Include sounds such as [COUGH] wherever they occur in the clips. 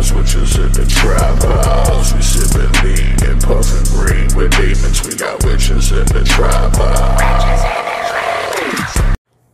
house, witches in the trap house. We sippin' lean and puffin' green with demons. We got witches in the trap house.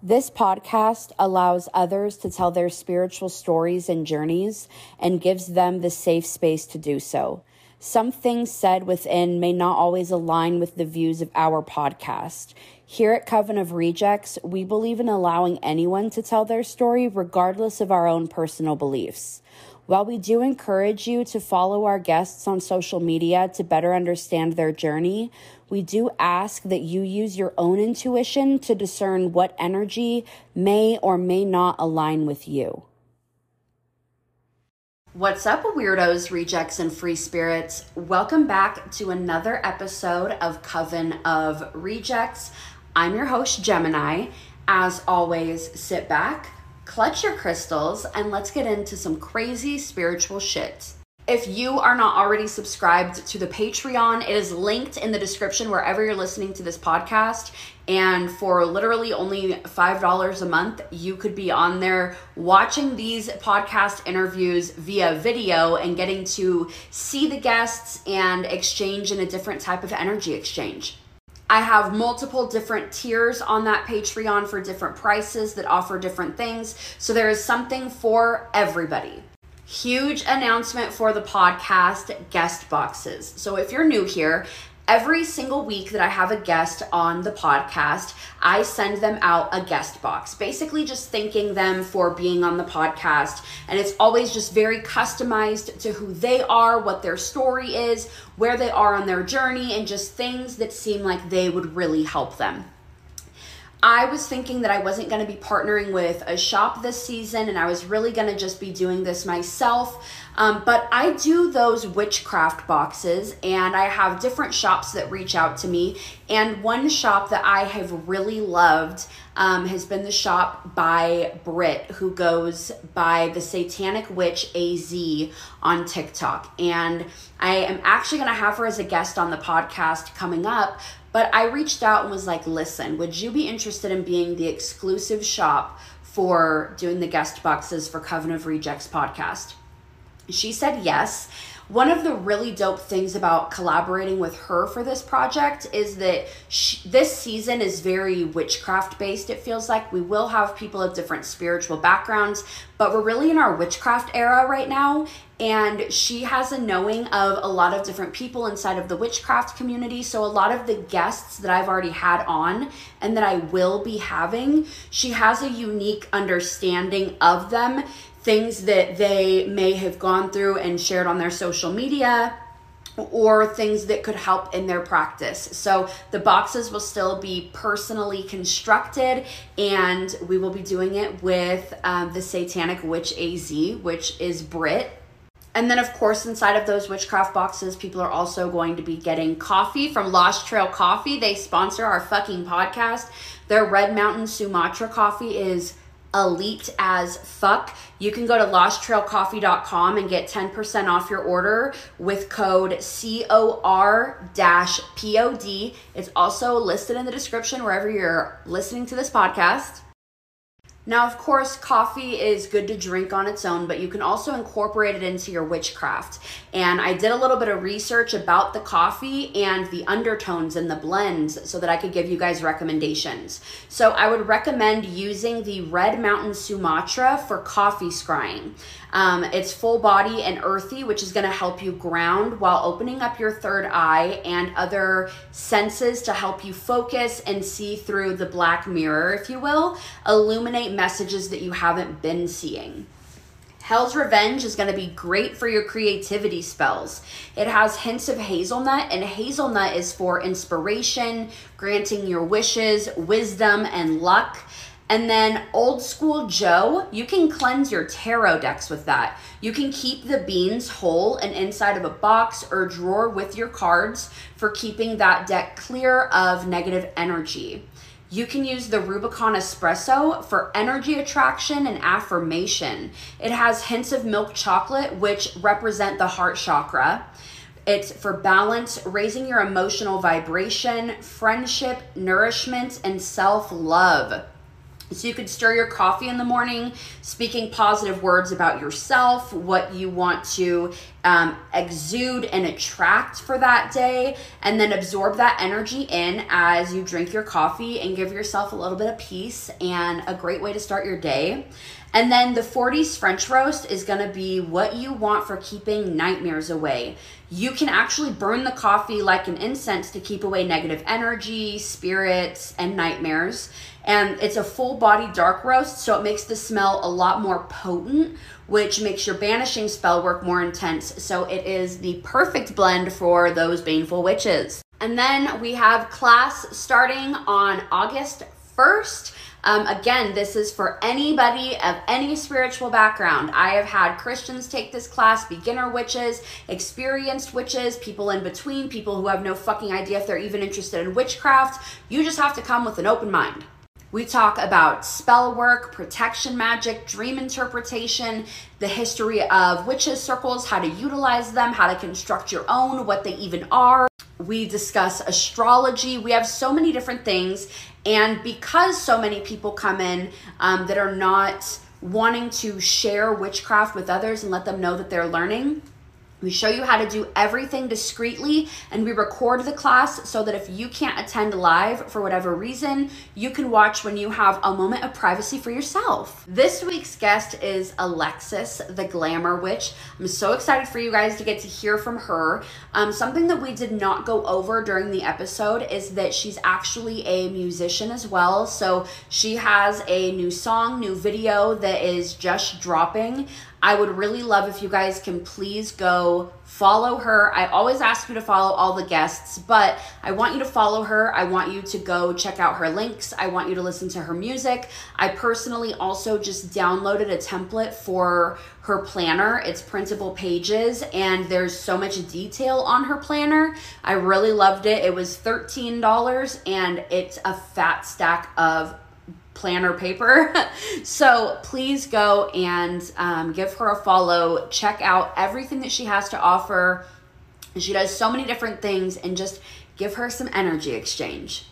This podcast allows others to tell their spiritual stories and journeys and gives them the safe space to do so. Some things said within may not always align with the views of our podcast. Here at Coven of Rejects, we believe in allowing anyone to tell their story regardless of our own personal beliefs. While we do encourage you to follow our guests on social media to better understand their journey, we do ask that you use your own intuition to discern what energy may or may not align with you. What's up, weirdos, rejects, and free spirits? Welcome back to another episode of Coven of Rejects. I'm your host, Gemini. As always, sit back clutch your crystals, and let's get into some crazy spiritual shit. If you are not already subscribed to the Patreon, it is linked in the description wherever you're listening to this podcast. And for literally only $5 a month, you could be on there watching these podcast interviews via video and getting to see the guests and exchange in a different type of energy exchange. I have multiple different tiers on that Patreon for different prices that offer different things. So there is something for everybody. Huge announcement for the podcast guest boxes. So if you're new here Every single week that I have a guest on the podcast, I send them out a guest box, basically just thanking them for being on the podcast. And it's always just very customized to who they are, what their story is, where they are on their journey, and just things that seem like they would really help them. I was thinking that I wasn't going to be partnering with a shop this season and I was really going to just be doing this myself. Um, but I do those witchcraft boxes and I have different shops that reach out to me. And one shop that I have really loved um, has been the shop by Britt, who goes by the Satanic Witch AZ on TikTok. And I am actually going to have her as a guest on the podcast coming up. But I reached out and was like, listen, would you be interested in being the exclusive shop for doing the guest boxes for Coven of Rejects podcast? She said yes. One of the really dope things about collaborating with her for this project is that she, this season is very witchcraft based. It feels like we will have people of different spiritual backgrounds, but we're really in our witchcraft era right now. And she has a knowing of a lot of different people inside of the witchcraft community. So, a lot of the guests that I've already had on and that I will be having, she has a unique understanding of them things that they may have gone through and shared on their social media or things that could help in their practice. So the boxes will still be personally constructed, and we will be doing it with um, the Satanic Witch AZ, which is Britt. And then, of course, inside of those witchcraft boxes, people are also going to be getting coffee from Lost Trail Coffee. They sponsor our fucking podcast. Their Red Mountain Sumatra coffee is elite as fuck. You can go to losttrailcoffee.com and get 10% off your order with code COR-POD. It's also listed in the description wherever you're listening to this podcast. Now, of course, coffee is good to drink on its own, but you can also incorporate it into your witchcraft. And I did a little bit of research about the coffee and the undertones and the blends so that I could give you guys recommendations. So, I would recommend using the Red Mountain Sumatra for coffee scrying. Um, it's full body and earthy, which is going to help you ground while opening up your third eye and other senses to help you focus and see through the black mirror, if you will, illuminate messages that you haven't been seeing. Hell's Revenge is going to be great for your creativity spells. It has hints of hazelnut, and hazelnut is for inspiration, granting your wishes, wisdom, and luck. And then Old School Joe, you can cleanse your tarot decks with that. You can keep the beans whole and inside of a box or drawer with your cards for keeping that deck clear of negative energy. You can use the Rubicon Espresso for energy attraction and affirmation. It has hints of milk chocolate, which represent the heart chakra. It's for balance, raising your emotional vibration, friendship, nourishment, and self love. So you could stir your coffee in the morning, speaking positive words about yourself, what you want to um, exude and attract for that day, and then absorb that energy in as you drink your coffee and give yourself a little bit of peace and a great way to start your day. And then the 40s French roast is gonna be what you want for keeping nightmares away. You can actually burn the coffee like an incense to keep away negative energy, spirits, and nightmares. And it's a full body dark roast, so it makes the smell a lot more potent, which makes your banishing spell work more intense. So it is the perfect blend for those baneful witches. And then we have class starting on August 1st. Um, again, this is for anybody of any spiritual background. I have had Christians take this class, beginner witches, experienced witches, people in between, people who have no fucking idea if they're even interested in witchcraft. You just have to come with an open mind. We talk about spell work, protection magic, dream interpretation, the history of witches circles, how to utilize them, how to construct your own, what they even are. We discuss astrology. We have so many different things. And because so many people come in um, that are not wanting to share witchcraft with others and let them know that they're learning, we show you how to do everything discreetly and we record the class so that if you can't attend live for whatever reason, you can watch when you have a moment of privacy for yourself. This week's guest is Alexis, the Glamour Witch. I'm so excited for you guys to get to hear from her. Um, something that we did not go over during the episode is that she's actually a musician as well. So she has a new song, new video that is just dropping. I would really love if you guys can please go follow her. I always ask you to follow all the guests, but I want you to follow her. I want you to go check out her links. I want you to listen to her music. I personally also just downloaded a template for her planner. It's printable pages and there's so much detail on her planner. I really loved it. It was $13 and it's a fat stack of planner paper. [LAUGHS] so please go and um, give her a follow. Check out everything that she has to offer. She does so many different things and just give her some energy exchange.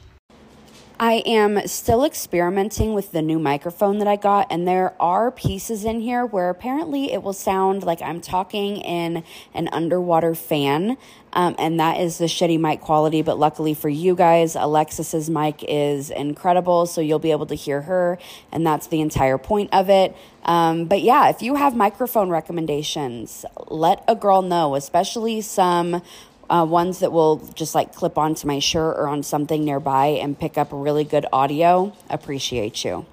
I am still experimenting with the new microphone that I got, and there are pieces in here where apparently it will sound like I'm talking in an underwater fan. Um, and that is the shitty mic quality. But luckily for you guys, Alexis's mic is incredible, so you'll be able to hear her, and that's the entire point of it. Um, but yeah, if you have microphone recommendations, let a girl know, especially some uh, ones that will just like clip onto my shirt or on something nearby and pick up really good audio. Appreciate you.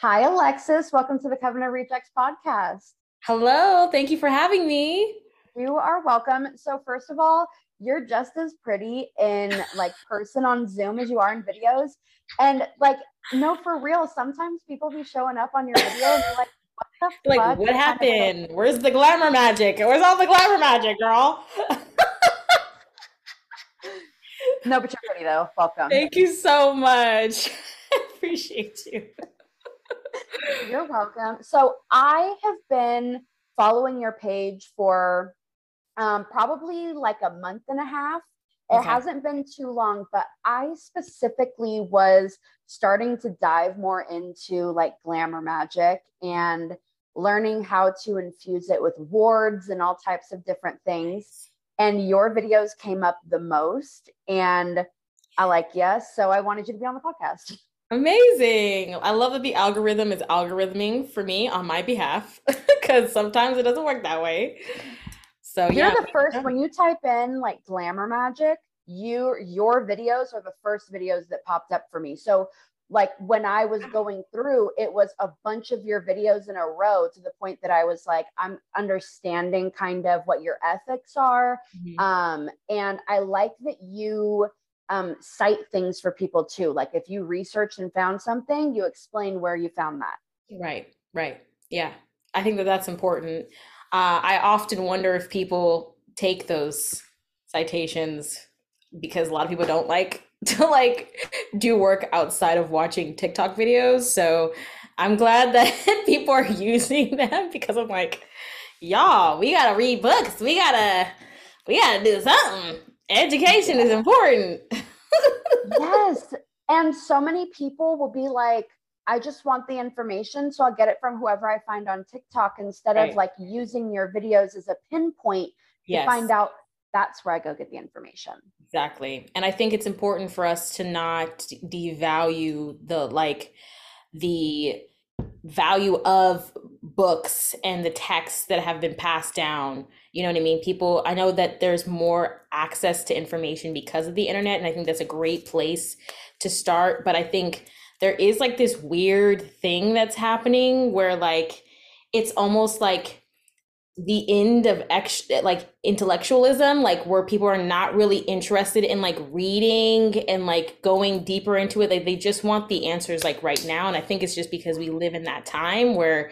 Hi, Alexis. Welcome to the Coven of Rejects podcast. Hello. Thank you for having me. You are welcome. So, first of all, you're just as pretty in like [LAUGHS] person on Zoom as you are in videos. And like, no, for real, sometimes people be showing up on your [LAUGHS] video and they're like, what the like what happened? Where's the glamour magic? Where's all the glamour magic, girl? [LAUGHS] no, but you're pretty though. Welcome. Thank you so much. Appreciate you. You're welcome. So I have been following your page for um, probably like a month and a half. It okay. hasn't been too long, but I specifically was starting to dive more into like glamour magic and learning how to infuse it with wards and all types of different things. And your videos came up the most. And I like, yes. So I wanted you to be on the podcast. [LAUGHS] Amazing. I love that the algorithm is algorithming for me on my behalf [LAUGHS] because sometimes it doesn't work that way. So you're yeah. the first when you type in like glamour magic, you your videos are the first videos that popped up for me. So like when I was going through, it was a bunch of your videos in a row to the point that I was like, I'm understanding kind of what your ethics are. Mm-hmm. Um, and I like that you um, cite things for people too. Like if you researched and found something, you explain where you found that. Right, right. Yeah. I think that that's important uh, I often wonder if people take those citations because a lot of people don't like [LAUGHS] to like do work outside of watching TikTok videos. So I'm glad [LAUGHS] that people are [LAUGHS] using them because I'm like, y'all, we gotta read books. We gotta we gotta do something. Education is important. yes. And so many people will be like, I just want the information. So I'll get it from whoever I find on TikTok instead Right. of like using your videos as a pinpoint yes. to find out that's where I go get the information. Exactly. And I think it's important for us to not devalue the like the value of books and the texts that have been passed down. You know what I mean? People, I know that there's more access to information because of the internet, and I think that's a great place to start. But I think there is like this weird thing that's happening where like it's almost like the end of ex like intellectualism like where people are not really interested in like reading and like going deeper into it. Like they just want the answers like right now. And i think it's just because we live in that time where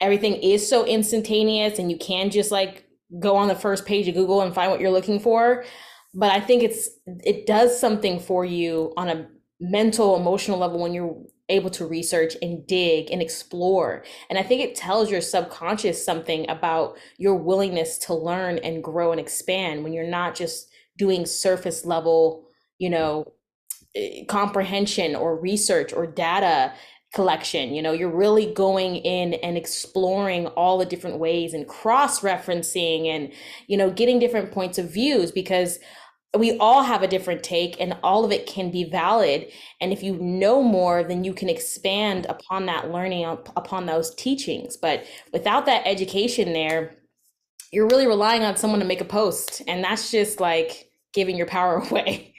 everything is so instantaneous and you can just like go on the first page of google and find what you're looking for. But i think it's it does something for you on a mental emotional level when you're able to research and dig and explore. And I think it tells your subconscious something about your willingness to learn and grow and expand when you're not just doing surface level, you know, eh, comprehension or research or data collection. You know, you're really going in and exploring all the different ways and cross referencing and, you know, getting different points of views because we all have a different take and all of it can be valid and if you know more then you can expand upon that learning upon those teachings but without that education there you're really relying on someone to make a post and that's just like giving your power [LAUGHS] away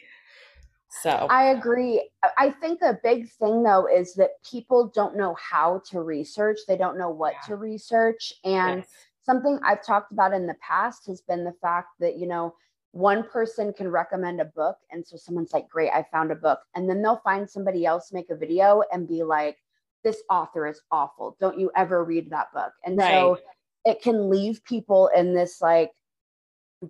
so I agree. I- think the big thing though is that people don't know how to research. They don't know what Yeah. to research. And yes. something I've talked about in the past has been the fact that, you know, one person can recommend a book. And so someone's like, great, I found a book. And then they'll find somebody else make a video and be like, this author is awful. Don't you ever read that book. And so it can leave people in this like,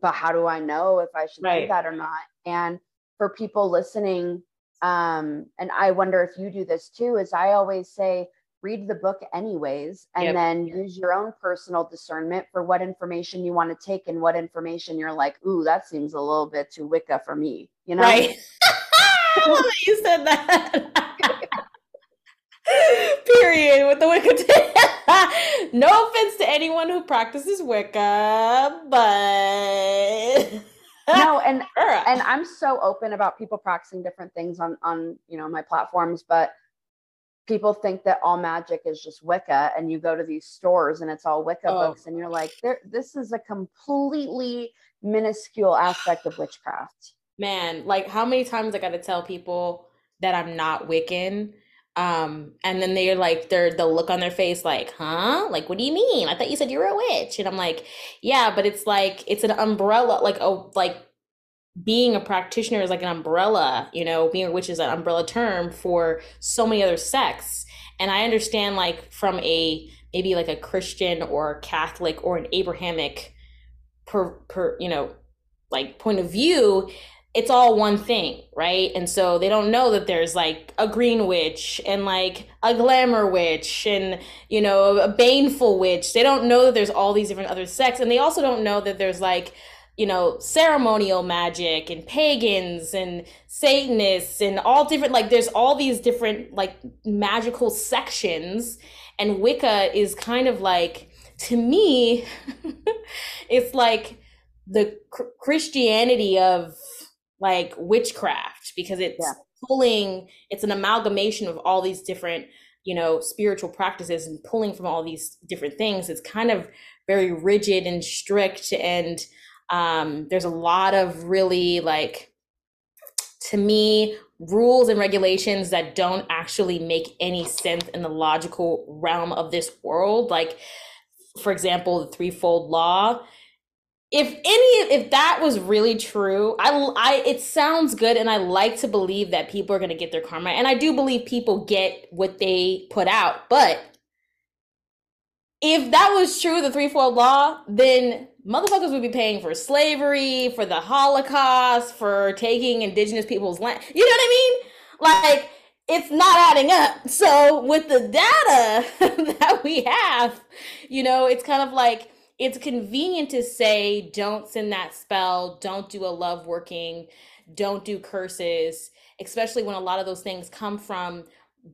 but how do I know if I should do that or not? And for people listening, um, and I wonder if you do this too, is I always say, read the book anyways, and Yep. then use your own personal discernment for what information you want to take and what information you're like, ooh, that seems a little bit too Wicca for me, you know? Right. [LAUGHS] I love that you said that. [LAUGHS] Period. With the Wicca. [LAUGHS] no offense to anyone who practices Wicca, but No, and and I'm so open about people practicing different things on on you know my platforms, but people think that all magic is just Wicca, and you go to these stores and it's all Wicca Oh. books, and you're like, this is a completely minuscule aspect of witchcraft. man, like how many times I got to tell people that I'm not Wiccan. Um, and then they're like, they're the look on their face, like, huh? Like, what do you mean? I thought you said you were a witch. And I'm like, yeah, but it's like, it's an umbrella, like, oh, like being a practitioner is like an umbrella, you know, being a witch is an umbrella term for so many other sects. And I understand, like, from a maybe like a Christian or Catholic or an Abrahamic per, per you know, like point of view, it's all one thing, right? And so they don't know that there's like a green witch and like a glamour witch and you know a baneful witch. They don't know that there's all these different other sects, and they also don't know that there's like you know ceremonial magic and pagans and Satanists and all different like there's all these different like magical sections, and Wicca is kind of like to me, [LAUGHS] it's like the cr- Christianity of like witchcraft because it's Yeah. pulling it's an amalgamation of all these different you know spiritual practices and pulling from all these different things it's kind of very rigid and strict and um, there's a lot of really like to me rules and regulations that don't actually make any sense in the logical realm of this world. Like for example the threefold law. If any if that was really true i i it sounds good and i like to believe that people are going to get their karma and i do believe people get what they put out but if that was true the threefold law then motherfuckers would be paying for slavery for the holocaust for taking indigenous people's land. You know what i mean? Like it's not adding up. So with the data [LAUGHS] that we have you know it's kind of like it's convenient to say don't send that spell. Don't do a love working. Don't do curses, especially when a lot of those things come from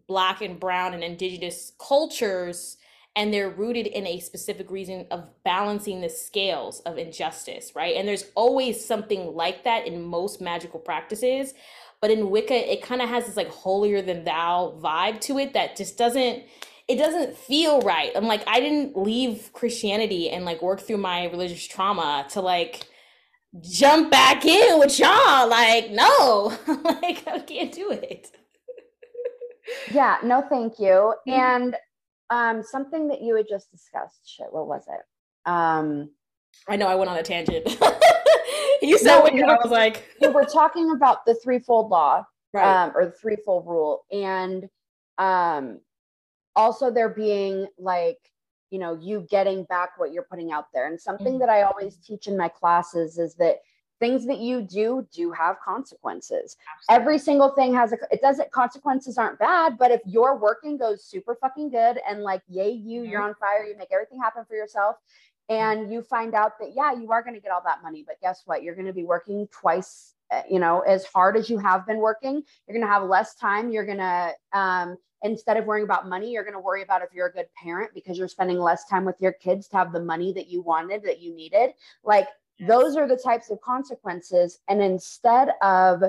black and brown and indigenous cultures and they're rooted in a specific reason of balancing the scales of injustice, right? And there's always something like that in most magical practices. But in Wicca, it kind of has this like holier than thou vibe to it that just doesn't it doesn't feel right. I'm like, I didn't leave Christianity and like work through my religious trauma to like jump back in with y'all. Like, no, [LAUGHS] like I can't do it. yeah, no, thank you. Mm-hmm. And um, something that you had just discussed. Shit, what was it? Um, I know I went on a tangent. [LAUGHS] you said no, what I was like. we were talking about the threefold law, right. um, or the threefold rule, and um, also there being like you know you getting back what you're putting out there. And something mm-hmm. that I always teach in my classes is that things that you do do have consequences. Absolutely. every single thing has a it doesn't consequences aren't bad but if your working goes super fucking good and like yay you mm-hmm. you're on fire you make everything happen for yourself and you find out that yeah you are going to get all that money but guess what? You're going to be working twice eh, you know as hard as you have been working. You're going to have less time. You're going to um, instead of worrying about money you're going to worry about if you're a good parent because you're spending less time with your kids to have the money that you wanted that you needed. Like those are the types of consequences. And instead of,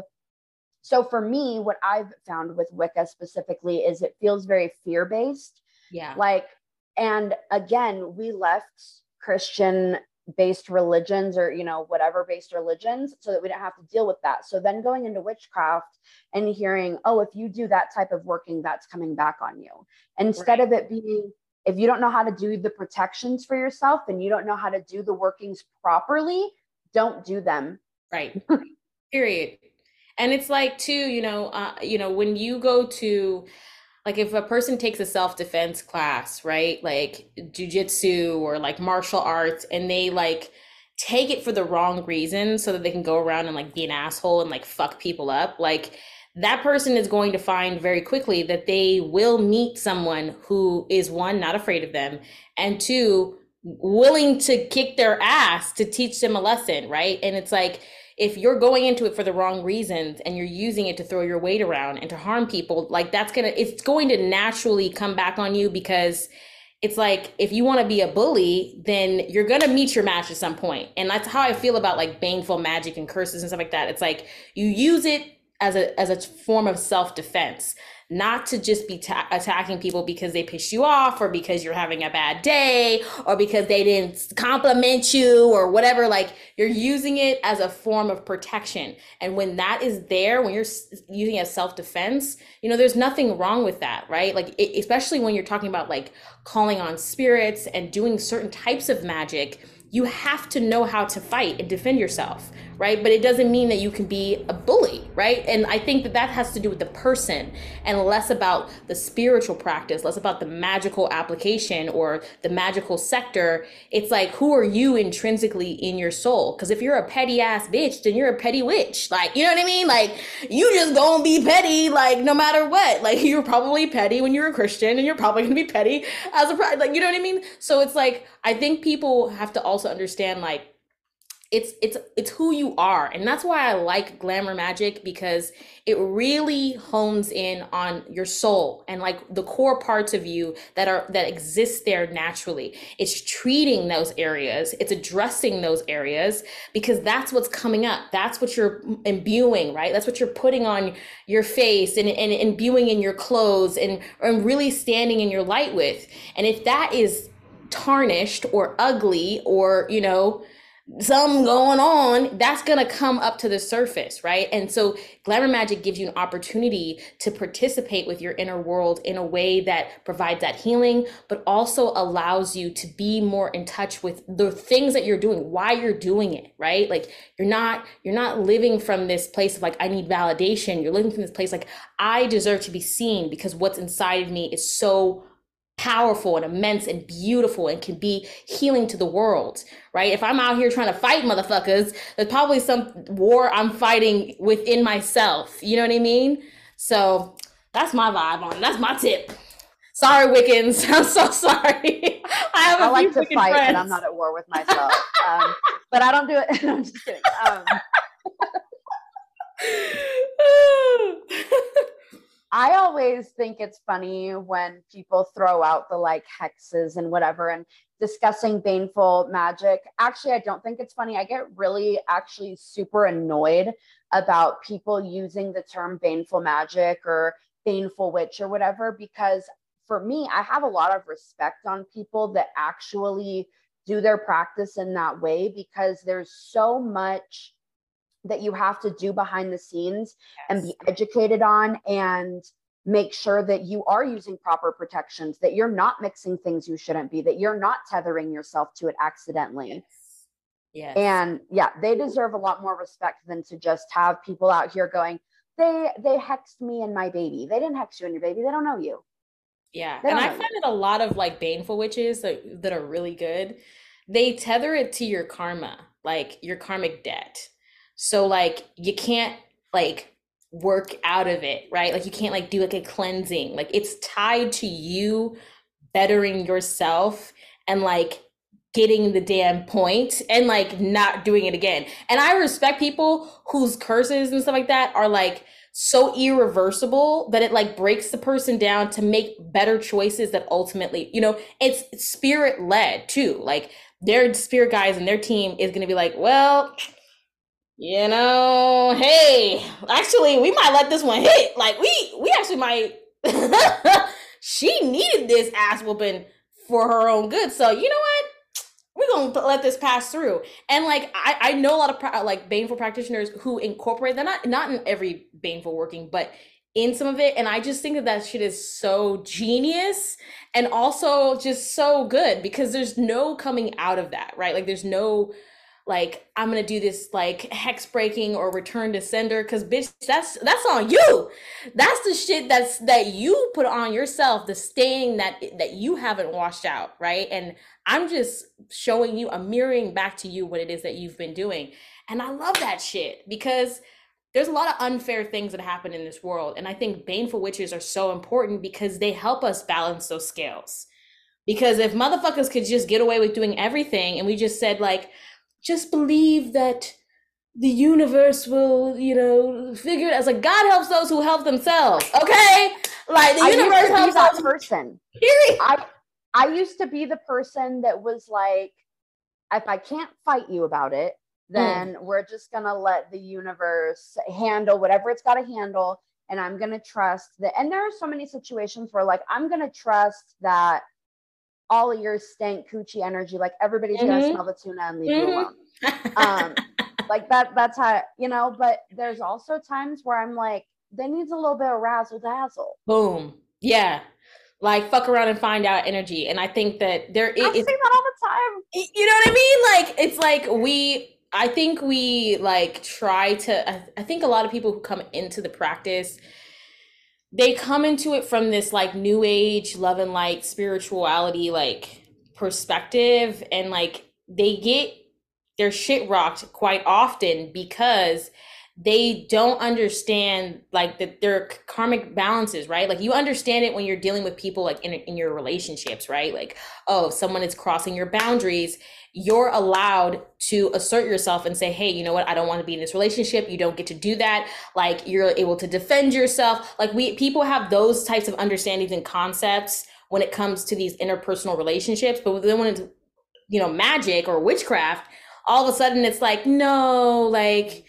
so for me, what I've found with Wicca specifically is it feels very fear based. Yeah. Like, and again, we left Christian based religions or you know whatever based religions so that we don't have to deal with that so then going into witchcraft and hearing oh if you do that type of working that's coming back on you instead right. of it being if you don't know how to do the protections for yourself and you don't know how to do the workings properly, don't do them. Right. [LAUGHS] Period. And it's like too, you know, uh, you know, when you go to like if a person takes a self-defense class, right? Like jujitsu or like martial arts and they like take it for the wrong reason so that they can go around and like be an asshole and like fuck people up, like that person is going to find very quickly that they will meet someone who is one, not afraid of them, and two, willing to kick their ass to teach them a lesson, right? And it's like, if you're going into it for the wrong reasons and you're using it to throw your weight around and to harm people, like that's gonna, it's going to naturally come back on you because it's like if you want to be a bully, then you're gonna meet your match at some point. And that's how I feel about like baneful magic and curses and stuff like that. It's like you use it as a as a form of self defense not to just be ta- attacking people because they piss you off or because you're having a bad day or because they didn't compliment you or whatever. Like you're using it as a form of protection. And when that is there when you're using it as self-defense you know there's nothing wrong with that right? Like it, especially when you're talking about like calling on spirits and doing certain types of magic you have to know how to fight and defend yourself right? But it doesn't mean that you can be a bully right? And i think that that has to do with the person and less about the spiritual practice less about the magical application or the magical sector. It's like who are you intrinsically in your soul? Because if you're a petty ass bitch then you're a petty witch. Like you know what i mean? Like you just gonna be petty like no matter what. Like [LAUGHS] you're probably petty when you're a christian and you're probably gonna be petty as a like you know what i mean? So it's like i think people have to also also understand like it's it's it's who you are. And that's why i like glamour magic because it really hones in on your soul and like the core parts of you that are that exist there naturally. It's treating those areas. It's addressing those areas because that's what's coming up. That's what you're imbuing right? That's what you're putting on your face and, and imbuing in your clothes and, and really standing in your light with. And if that is tarnished or ugly or, you know, something going on, that's going to come up to the surface, right? And so glamour magic gives you an opportunity to participate with your inner world in a way that provides that healing, but also allows you to be more in touch with the things that you're doing, why you're doing it, right? Like you're not you're not living from this place of like I need validation. You're living from this place like I deserve to be seen because what's inside of me is so powerful and immense and beautiful and can be healing to the world, right? If I'm out here trying to fight motherfuckers, there's probably some war I'm fighting within myself. You know what I mean? So that's my vibe on. It. That's my tip. Sorry, Wiccans. [LAUGHS] I'm so sorry. I have a I like to fight, friends. but I'm not at war with myself. um, but I don't do it. [LAUGHS] I'm just kidding. Um, [LAUGHS] I always think it's funny when people throw out the like hexes and whatever and discussing baneful magic. Actually, I don't think it's funny. I get really actually super annoyed about people using the term baneful magic or baneful witch or whatever because for me, I have a lot of respect on people that actually do their practice in that way because there's so much that you have to do behind the scenes yes. and be educated on and make sure that you are using proper protections, that you're not mixing things you shouldn't be, that you're not tethering yourself to it accidentally. Yes. yes. And yeah, they deserve a lot more respect than to just have people out here going, they they hexed me and my baby. They didn't hex you and your baby. They don't know you. Yeah. And I find you. that a lot of like baneful witches that, that are really good, they tether it to your karma, like your karmic debt. So like you can't like work out of it, right? Like you can't like do like a cleansing. Like it's tied to you bettering yourself and like getting the damn point and like not doing it again. And I respect people whose curses and stuff like that are like so irreversible that it like breaks the person down to make better choices that ultimately, you know, it's spirit led too. Like their spirit guys and their team is going to be like, well, you know, hey, actually, we might let this one hit. Like we we actually might. [LAUGHS] she needed this ass whooping for her own good. So you know what? We're gonna let this pass through. And like I, I know a lot of pra- like baneful practitioners who incorporate that. Not not in every baneful working, but in some of it. And I just think that that shit is so genius and also just so good because there's no coming out of that, right? Like there's no like I'm gonna do this like hex breaking or return to sender because bitch that's that's on you. That's the shit that's that you put on yourself, the stain that that you haven't washed out, right? And I'm just showing you, I'm mirroring back to you what it is that you've been doing. And I love that shit because there's a lot of unfair things that happen in this world. And I think baneful witches are so important because they help us balance those scales. Because if motherfuckers could just get away with doing everything and we just said like just believe that the universe will, you know, figure it as like God helps those who help themselves. Okay, like the I universe helps that those person. Period. I I used to be the person that was like, if I can't fight you about it, hmm. then mm. we're just gonna let the universe handle whatever it's got to handle, and I'm gonna trust that. And there are so many situations where like I'm gonna trust that all of your stank coochie energy. Like everybody's mm-hmm. gonna smell the tuna and leave mm-hmm. you alone. Um, [LAUGHS] like that. That's how you know. But there's also times where I'm like, they needs a little bit of razzle dazzle. Boom. Yeah. Like fuck around and find out energy, and I think that there is. I see that all the time. You know what I mean? Like it's like we. I think we like try to. I, I think a lot of people who come into the practice they come into it from this like new age love and light spirituality like perspective. And like they get their shit rocked quite often because they don't understand like that their karmic balances right? Like you understand it when you're dealing with people like in, in your relationships right? Like oh someone is crossing your boundaries you're allowed to assert yourself and say, hey, you know what? I don't want to be in this relationship. You don't get to do that. Like you're able to defend yourself. Like we people have those types of understandings and concepts when it comes to these interpersonal relationships. But then when it's, you know, magic or witchcraft, all of a sudden it's like, no, like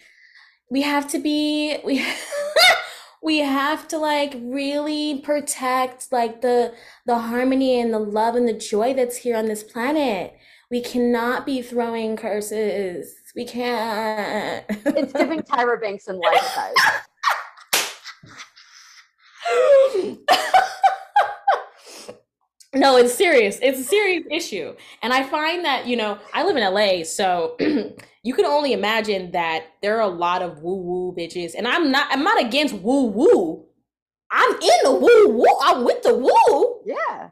we have to be we [LAUGHS] we have to like really protect like the the harmony and the love and the joy that's here on this planet we cannot be throwing curses. We can't. it's giving Tyra Banks and life size. [LAUGHS] no, it's serious. It's a serious issue. And I find that, you know, I live in LA, so [CLEARS THROAT] you can only imagine that there are a lot of woo-woo bitches. And I'm not I'm not against woo-woo. I'm in the woo-woo. I'm with the woo. Yeah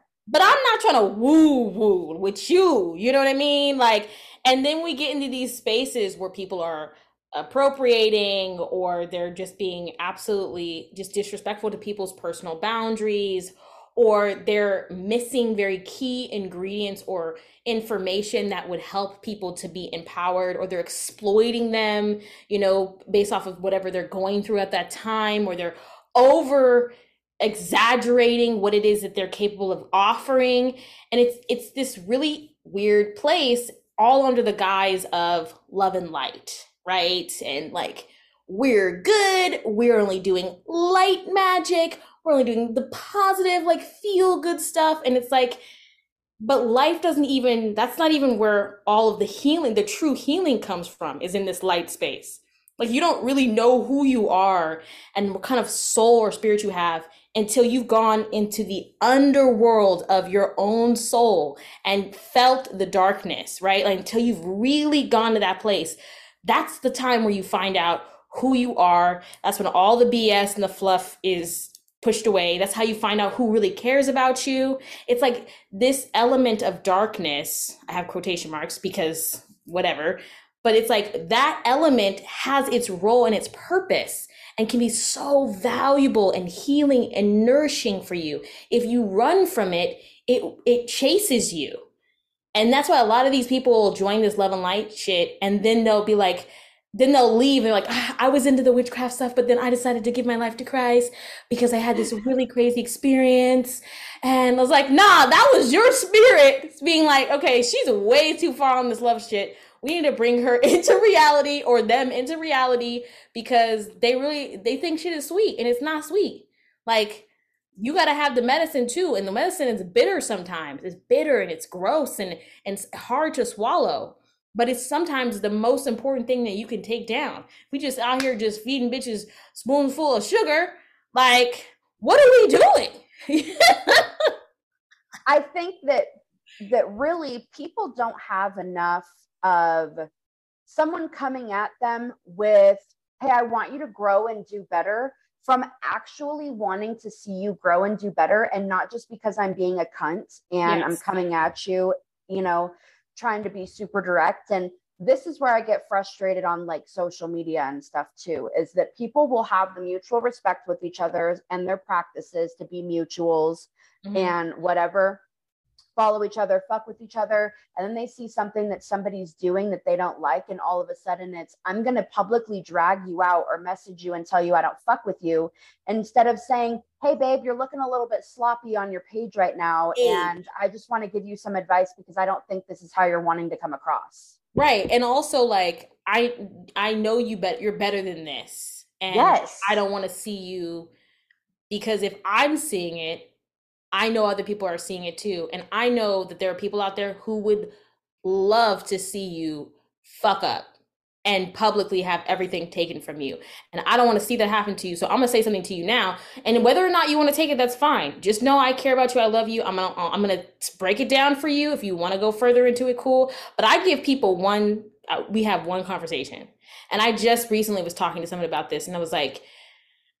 trying to woo woo with you. You know what I mean? Like, and then we get into these spaces where people are appropriating or they're just being absolutely just disrespectful to people's personal boundaries or they're missing very key ingredients or information that would help people to be empowered or they're exploiting them you know based off of whatever they're going through at that time or they're over exaggerating what it is that they're capable of offering. And it's it's this really weird place all under the guise of love and light right? And like we're good. We're only doing light magic. We're only doing the positive like feel good stuff. And it's like but life doesn't even that's not even where all of the healing the true healing comes from is in this light space. Like you don't really know who you are and what kind of soul or spirit you have until you've gone into the underworld of your own soul and felt the darkness, right? Like until you've really gone to that place. That's the time where you find out who you are. That's when all the BS and the fluff is pushed away. That's how you find out who really cares about you. It's like this element of darkness, I have quotation marks because whatever, but it's like that element has its role and its purpose and can be so valuable and healing and nourishing for you. If you run from it, it it chases you. And that's why a lot of these people will join this love and light shit and then they'll be like then they'll leave and they're like ah, i was into the witchcraft stuff but then i decided to give my life to christ because i had this really crazy experience and i was like nah that was your spirit being like okay she's way too far on this love shit we need to bring her [LAUGHS] into reality or them into reality because they really they think shit is sweet and it's not sweet. Like you got to have the medicine too and the medicine is bitter sometimes. It's bitter and it's gross and and it's hard to swallow but it's sometimes the most important thing that you can take down. We just out here just feeding bitches spoonful of sugar like what are we doing? [LAUGHS] I think that that really people don't have enough of someone coming at them with, hey, I want you to grow and do better, from actually wanting to see you grow and do better, and not just because I'm being a cunt and yes. I'm coming at you, you know, trying to be super direct. And this is where I get frustrated on like social media and stuff too, is that people will have the mutual respect with each other and their practices to be mutuals mm-hmm. and whatever follow each other, fuck with each other, and then they see something that somebody's doing that they don't like, and all of a sudden it's, I'm going to publicly drag you out or message you and tell you I don't fuck with you, instead of saying, Hey, babe, you're looking a little bit sloppy on your page right now. And I just want to give you some advice because I don't think this is how you're wanting to come across. Right. And also, like, I, I know you bet you're better than this. And yes. I don't want to see you because if I'm seeing it, I know other people are seeing it too. And I know that there are people out there who would love to see you fuck up and publicly have everything taken from you. And I don't want to see that happen to you. So I'm going to say something to you now. And whether or not you want to take it, that's fine. Just know I care about you. I love you. I'm going to, I'm going to break it down for you. If you want to go further into it, cool. But I give people one, uh, we have one conversation. And I just recently was talking to someone about this and I was like,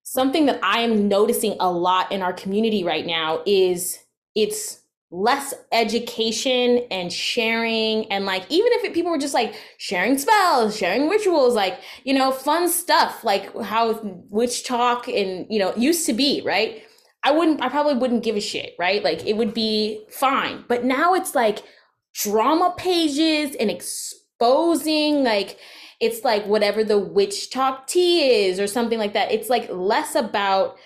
something that I am noticing a lot in our community right now is it's less education and sharing and like even if it, people were just like sharing spells sharing rituals like you know fun stuff like how WitchTok and you know used to be right? I wouldn't i probably wouldn't give a shit right? Like it would be fine. But now it's like drama pages and exposing like it's like whatever the WitchTok tea is or something like that. It's like less about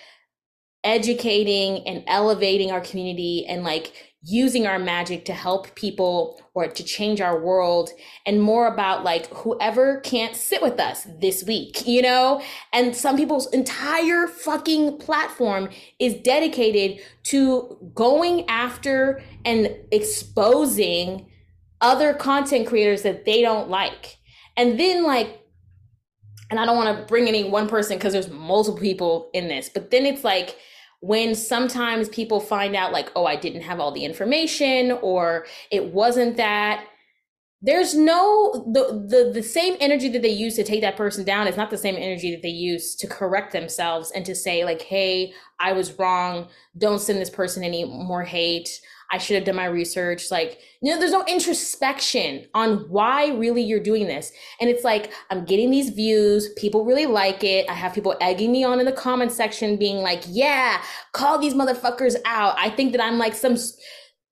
educating and elevating our community and like using our magic to help people or to change our world and more about like whoever can't sit with us this week, you know? And some people's entire fucking platform is dedicated to going after and exposing other content creators that they don't like. And then like and I don't want to bring any one person because there's multiple people in this, but then it's like when sometimes people find out like oh I didn't have all the information or it wasn't that there's no the, the the same energy that they use to take that person down is not the same energy that they use to correct themselves and to say like hey i was wrong. Don't send this person any more hate I should have done my research. Like, you know, there's no introspection on why really you're doing this. And it's like, I'm getting these views. People really like it. I have people egging me on in the comment section being like, yeah, call these motherfuckers out. I think that I'm like some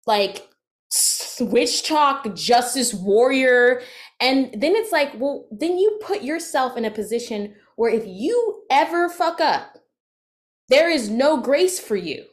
like switch talk justice warrior. And then it's like, well, then you put yourself in a position where if you ever fuck up, there is no grace for you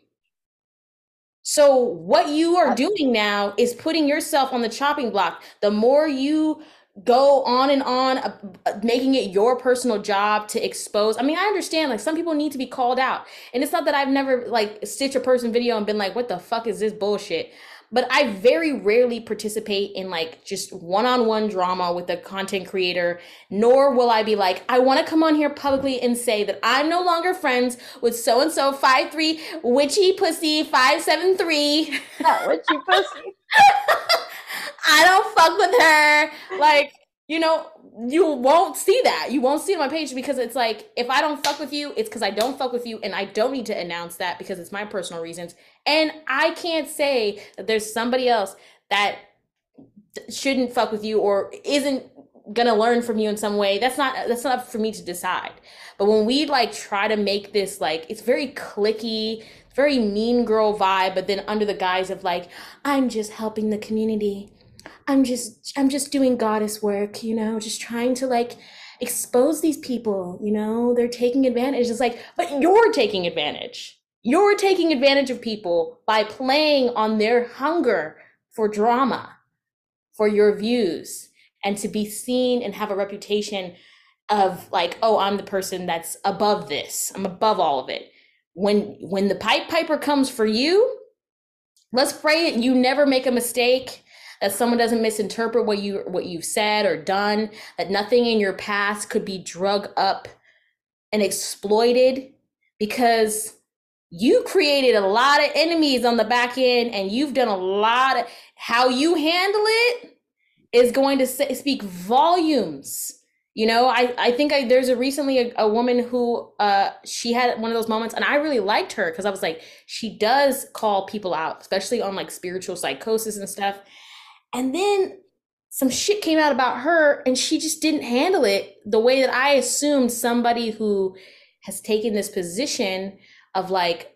so what you are doing now is putting yourself on the chopping block. The more you go on and on uh, uh, making it your personal job to expose i mean i understand like some people need to be called out. And it's not that i've never like stitched a person video and been like what the fuck is this bullshit but I very rarely participate in like just one on one drama with a content creator, nor will I be like, I want to come on here publicly and say that I'm no longer friends with so and so 53 witchy pussy 573. Not [LAUGHS] witchy pussy. [LAUGHS] I don't fuck with her. Like, you know, you won't see that. You won't see it on my page because it's like if I don't fuck with you, it's because I don't fuck with you, and I don't need to announce that because it's my personal reasons. And I can't say that there's somebody else that shouldn't fuck with you or isn't gonna learn from you in some way. That's not that's not for me to decide. But when we like try to make this like it's very cliquey, very mean girl vibe, but then under the guise of like I'm just helping the community. I'm just I'm just doing goddess work, you know, just trying to like expose these people, you know, they're taking advantage. It's like, but you're taking advantage. You're taking advantage of people by playing on their hunger for drama, for your views, and to be seen and have a reputation of like, oh, I'm the person that's above this. I'm above all of it. When when the pipe piper comes for you, let's pray it you never make a mistake that someone doesn't misinterpret what you what you've said or done that nothing in your past could be drug up and exploited because you created a lot of enemies on the back end and you've done a lot of how you handle it is going to say, speak volumes. You know i i think I, there's a recently a, a woman who uh she had one of those moments and i really liked her because i was like she does call people out especially on like spiritual psychosis and stuff and then some shit came out about her and she just didn't handle it the way that i assumed somebody who has taken this position of like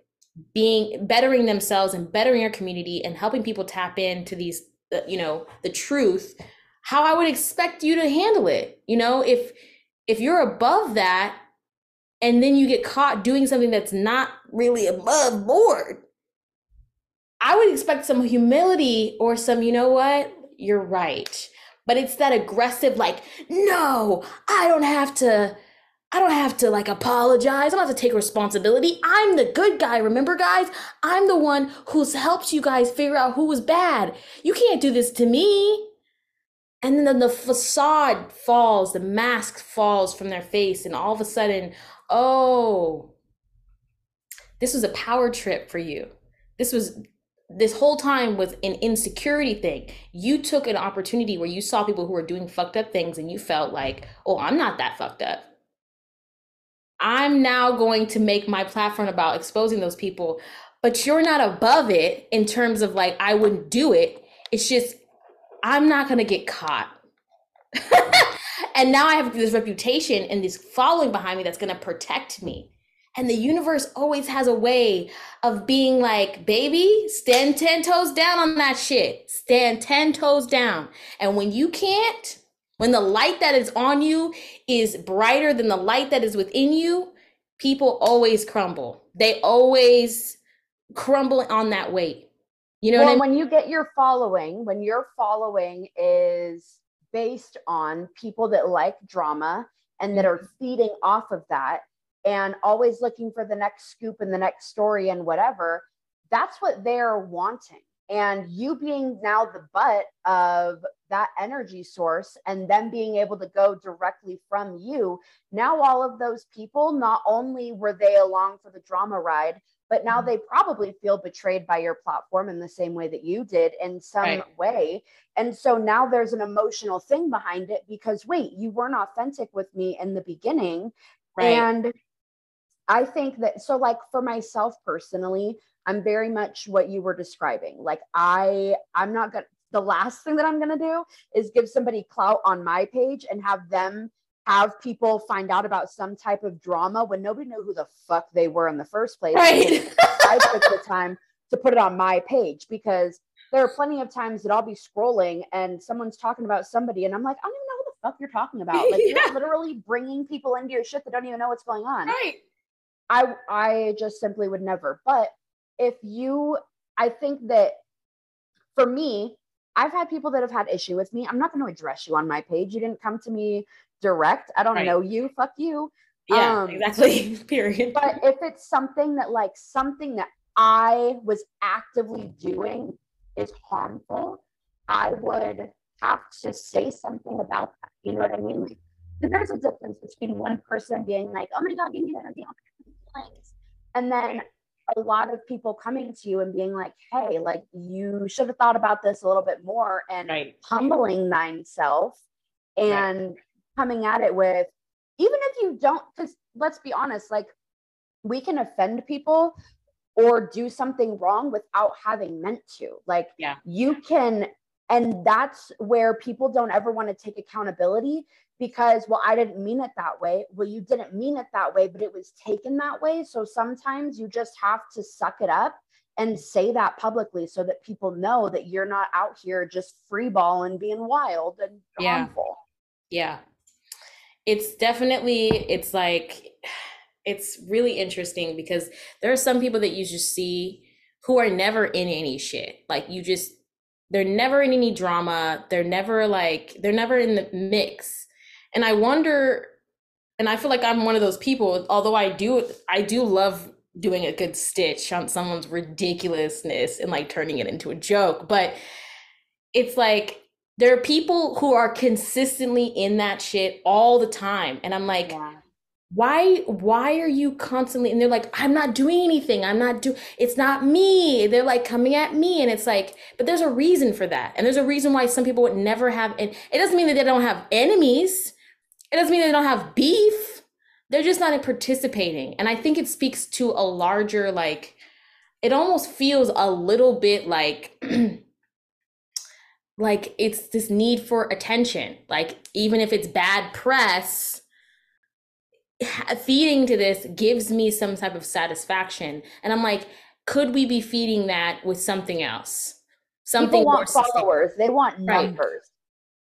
being bettering themselves and bettering our community and helping people tap into these uh, you know the truth how i would expect you to handle it you know? If if you're above that and then you get caught doing something that's not really above board i would expect some humility or some you know what you're right but it's that aggressive like no i don't have to I don't have to like apologize. I don't have to take responsibility. I'm the good guy. Remember, guys? I'm the one who's helped you guys figure out who was bad. You can't do this to me. And then the facade falls, the mask falls from their face, and all of a sudden, oh, this was a power trip for you. This was this whole time was an insecurity thing. You took an opportunity where you saw people who were doing fucked up things and you felt like, oh, I'm not that fucked up I'm now going to make my platform about exposing those people, but you're not above it in terms of like, I wouldn't do it. It's just, I'm not going to get caught. [LAUGHS] and now I have this reputation and this following behind me that's going to protect me. And the universe always has a way of being like, baby, stand 10 toes down on that shit. Stand 10 toes down. And when you can't, when the light that is on you is brighter than the light that is within you, people always crumble. They always crumble on that weight. You know well, I mean? when you get your following, when your following is based on people that like drama and that are mm-hmm. feeding off of that and always looking for the next scoop and the next story and whatever, that's what they're wanting and you being now the butt of that energy source and them being able to go directly from you now all of those people not only were they along for the drama ride but now mm-hmm. they probably feel betrayed by your platform in the same way that you did in some right. way and so now there's an emotional thing behind it because wait you weren't authentic with me in the beginning right. and I think that so like for myself personally, I'm very much what you were describing. Like I I'm not gonna the last thing that I'm gonna do is give somebody clout on my page and have them have people find out about some type of drama when nobody knew who the fuck they were in the first place. Right. I took the time to put it on my page because there are plenty of times that I'll be scrolling and someone's talking about somebody and I'm like, I don't even know who the fuck you're talking about. Like [LAUGHS] Yeah. you're literally bringing people into your shit that don't even know what's going on. Right. I I just simply would never. But if you I think that for me, I've had people that have had issue with me. I'm not going to address you on my page. You didn't come to me direct. I don't Right. know you. Fuck you. Yeah, Um, exactly. [LAUGHS] Period. But if it's something that like something that I was actively doing is harmful, I would have to say something about that. You know what I mean? Like, there's a difference between one person being like, "Oh my god, give you need energy," and then a lot of people coming to you and being like, "Hey, like you should have thought about this a little bit more," and right. humbling thyself Right. and coming at it with even if you don't because let's be honest like we can offend people or do something wrong without having meant to like Yeah. you can and that's where people don't ever want to take accountability because well i didn't mean it that way well you didn't mean it that way but it was taken that way so sometimes you just have to suck it up and say that publicly so that people know that you're not out here just free balling being wild and Yeah. harmful Yeah. It's definitely it's like it's really interesting because there are some people that you just see who are never in any shit. Like you just they're never in any drama. They're never like they're never in the mix. And I wonder and I feel like I'm one of those people although I do I do love doing a good stitch on someone's ridiculousness and like turning it into a joke, but it's like there are people who are consistently in that shit all the time and i'm like yeah. Why why are you constantly and they're like i'm not doing anything. I'm not do it's not me. They're like coming at me and it's like but there's a reason for that and there's a reason why some people would never have and it doesn't mean that they don't have enemies it doesn't mean they don't have beef. They're just not participating. And i think it speaks to a larger like it almost feels a little bit like [CLEARS THROAT] like it's this need for attention. Like even if it's bad press feeding to this gives me some type of satisfaction. And i'm like could we be feeding that with something else? Something people want followers. They want Right.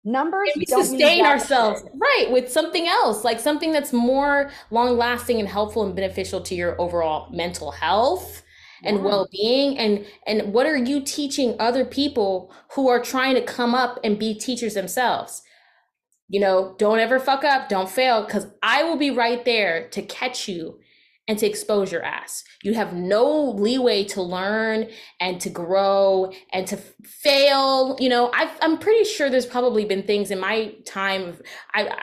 Numbers numbers we don't sustain ourselves right with something else like something that's more long lasting and helpful and beneficial to your overall mental health and Yeah. well-being. And and what are you teaching other people who are trying to come up and be teachers themselves? You know don't ever fuck up don't fail because i will be right there to catch you and to expose your ass you have no leeway to learn and to grow and to fail you know i i'm pretty sure there's probably been things in my time i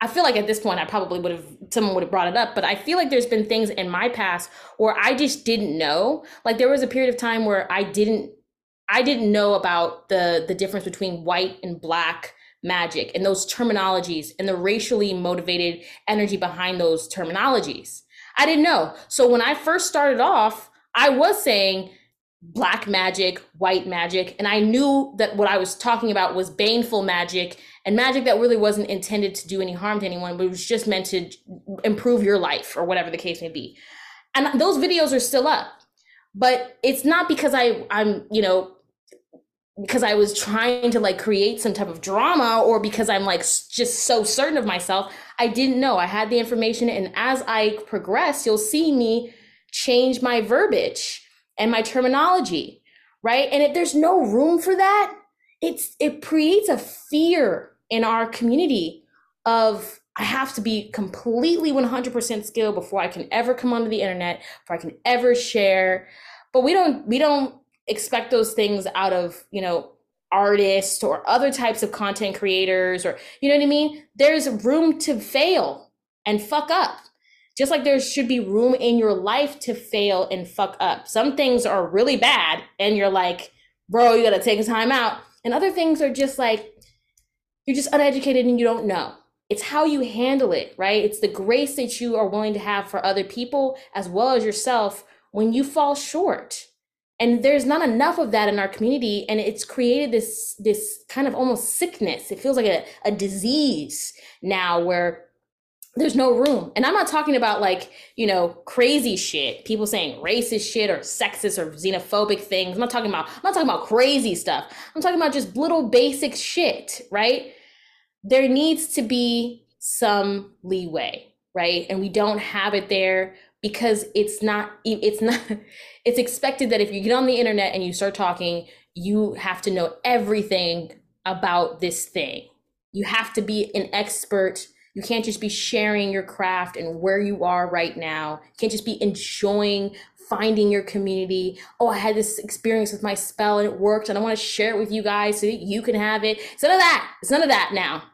I feel like at this point I probably would have someone would have brought it up, but I feel like there's been things in my past where I just didn't know. Like there was a period of time where I didn't I didn't know about the the difference between white and black magic and those terminologies and the racially motivated energy behind those terminologies. I didn't know. So when I first started off, I was saying black magic, white magic, and I knew that what I was talking about was baneful magic and magic that really wasn't intended to do any harm to anyone, but was just meant to improve your life or whatever the case may be. And those videos are still up. But it's not because I I'm, you know, because I was trying to like create some type of drama or because I'm like just so certain of myself. I didn't know. I had the information and as I progress, you'll see me change my verbiage and my terminology, right? And if there's no room for that, it's it creates a fear in our community of I have to be completely 100% skilled before I can ever come onto the internet, before I can ever share. But we don't we don't expect those things out of, you know, artists or other types of content creators or you know what I mean? There's room to fail and fuck up. Just like there should be room in your life to fail and fuck up. Some things are really bad and you're like, bro, you gotta take a time out. And other things are just like, you're just uneducated and you don't know. it's how you handle it, right? It's the grace that you are willing to have for other people as well as yourself when you fall short. And there's not enough of that in our community. And it's created this, this kind of almost sickness. It feels like a, a disease now where there's no room. And I'm not talking about like, you know, crazy shit, people saying racist shit or sexist or xenophobic things. I'm not talking about I'm not talking about crazy stuff. I'm talking about just little basic shit, right? There needs to be some leeway, right? And we don't have it there because it's not it's [LAUGHS] not it's expected that if you get on the internet and you start talking, you have to know everything about this thing. You have to be an expert you can't just be sharing your craft and where you are right now. You can't just be enjoying finding your community. Oh, I had this experience with my spell and it worked, and I want to share it with you guys so that you can have it. It's none of that. It's none of that now.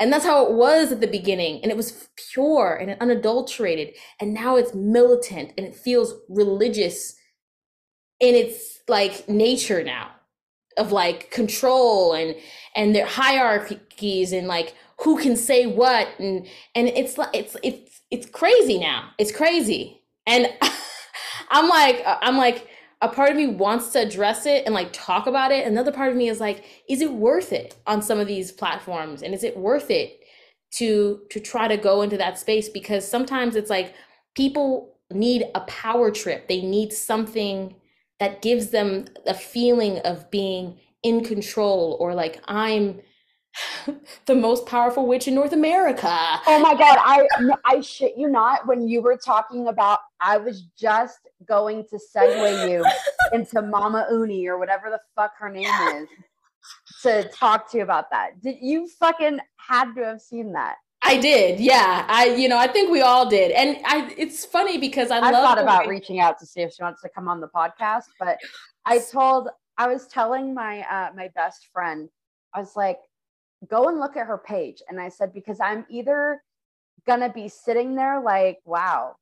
And that's how it was at the beginning. And it was pure and unadulterated. And now it's militant and it feels religious in its like nature now of like control and and their hierarchies and like who can say what and and it's like it's it's it's crazy now it's crazy and [LAUGHS] i'm like i'm like a part of me wants to address it and like talk about it. Another part of me is like is it worth it on some of these platforms? And is it worth it to to try to go into that space? Because sometimes it's like people need a power trip. They need something that gives them a feeling of being in control or like i'm [LAUGHS] the most powerful witch in North America. Oh my god, I I shit you not. When you were talking about, I was just going to segue you [LAUGHS] into Mama Uni or whatever the fuck her name is to talk to you about that. Did you fucking had to have seen that? I did, yeah. I, you know, I think we all did, and I. It's funny because I, I thought about way- reaching out to see if she wants to come on the podcast, but I told, I was telling my uh, my best friend, I was like, go and look at her page. And I said, because I'm either going to be sitting there like, wow,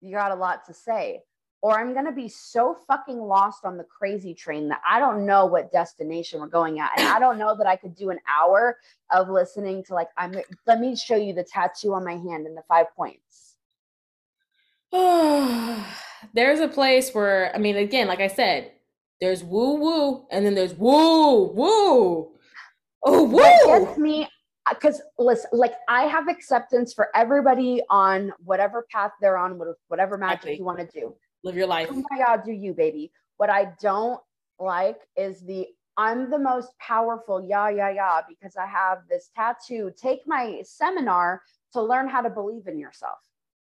you got a lot to say, or I'm going to be so fucking lost on the crazy train that I don't know what destination we're going at. And I don't know that I could do an hour of listening to like, I'm, let me show you the tattoo on my hand and the five points. [SIGHS] there's a place where, I mean, again, like I said, there's woo woo and then there's woo woo Oh, whoa! gets me uh, because listen, like I have acceptance for everybody on whatever path they're on, whatever magic exactly. you want to do. Live your life. Oh my God, do you, baby? What I don't like is the I'm the most powerful, yeah, yeah, yeah, because I have this tattoo. Take my seminar to learn how to believe in yourself. [SIGHS]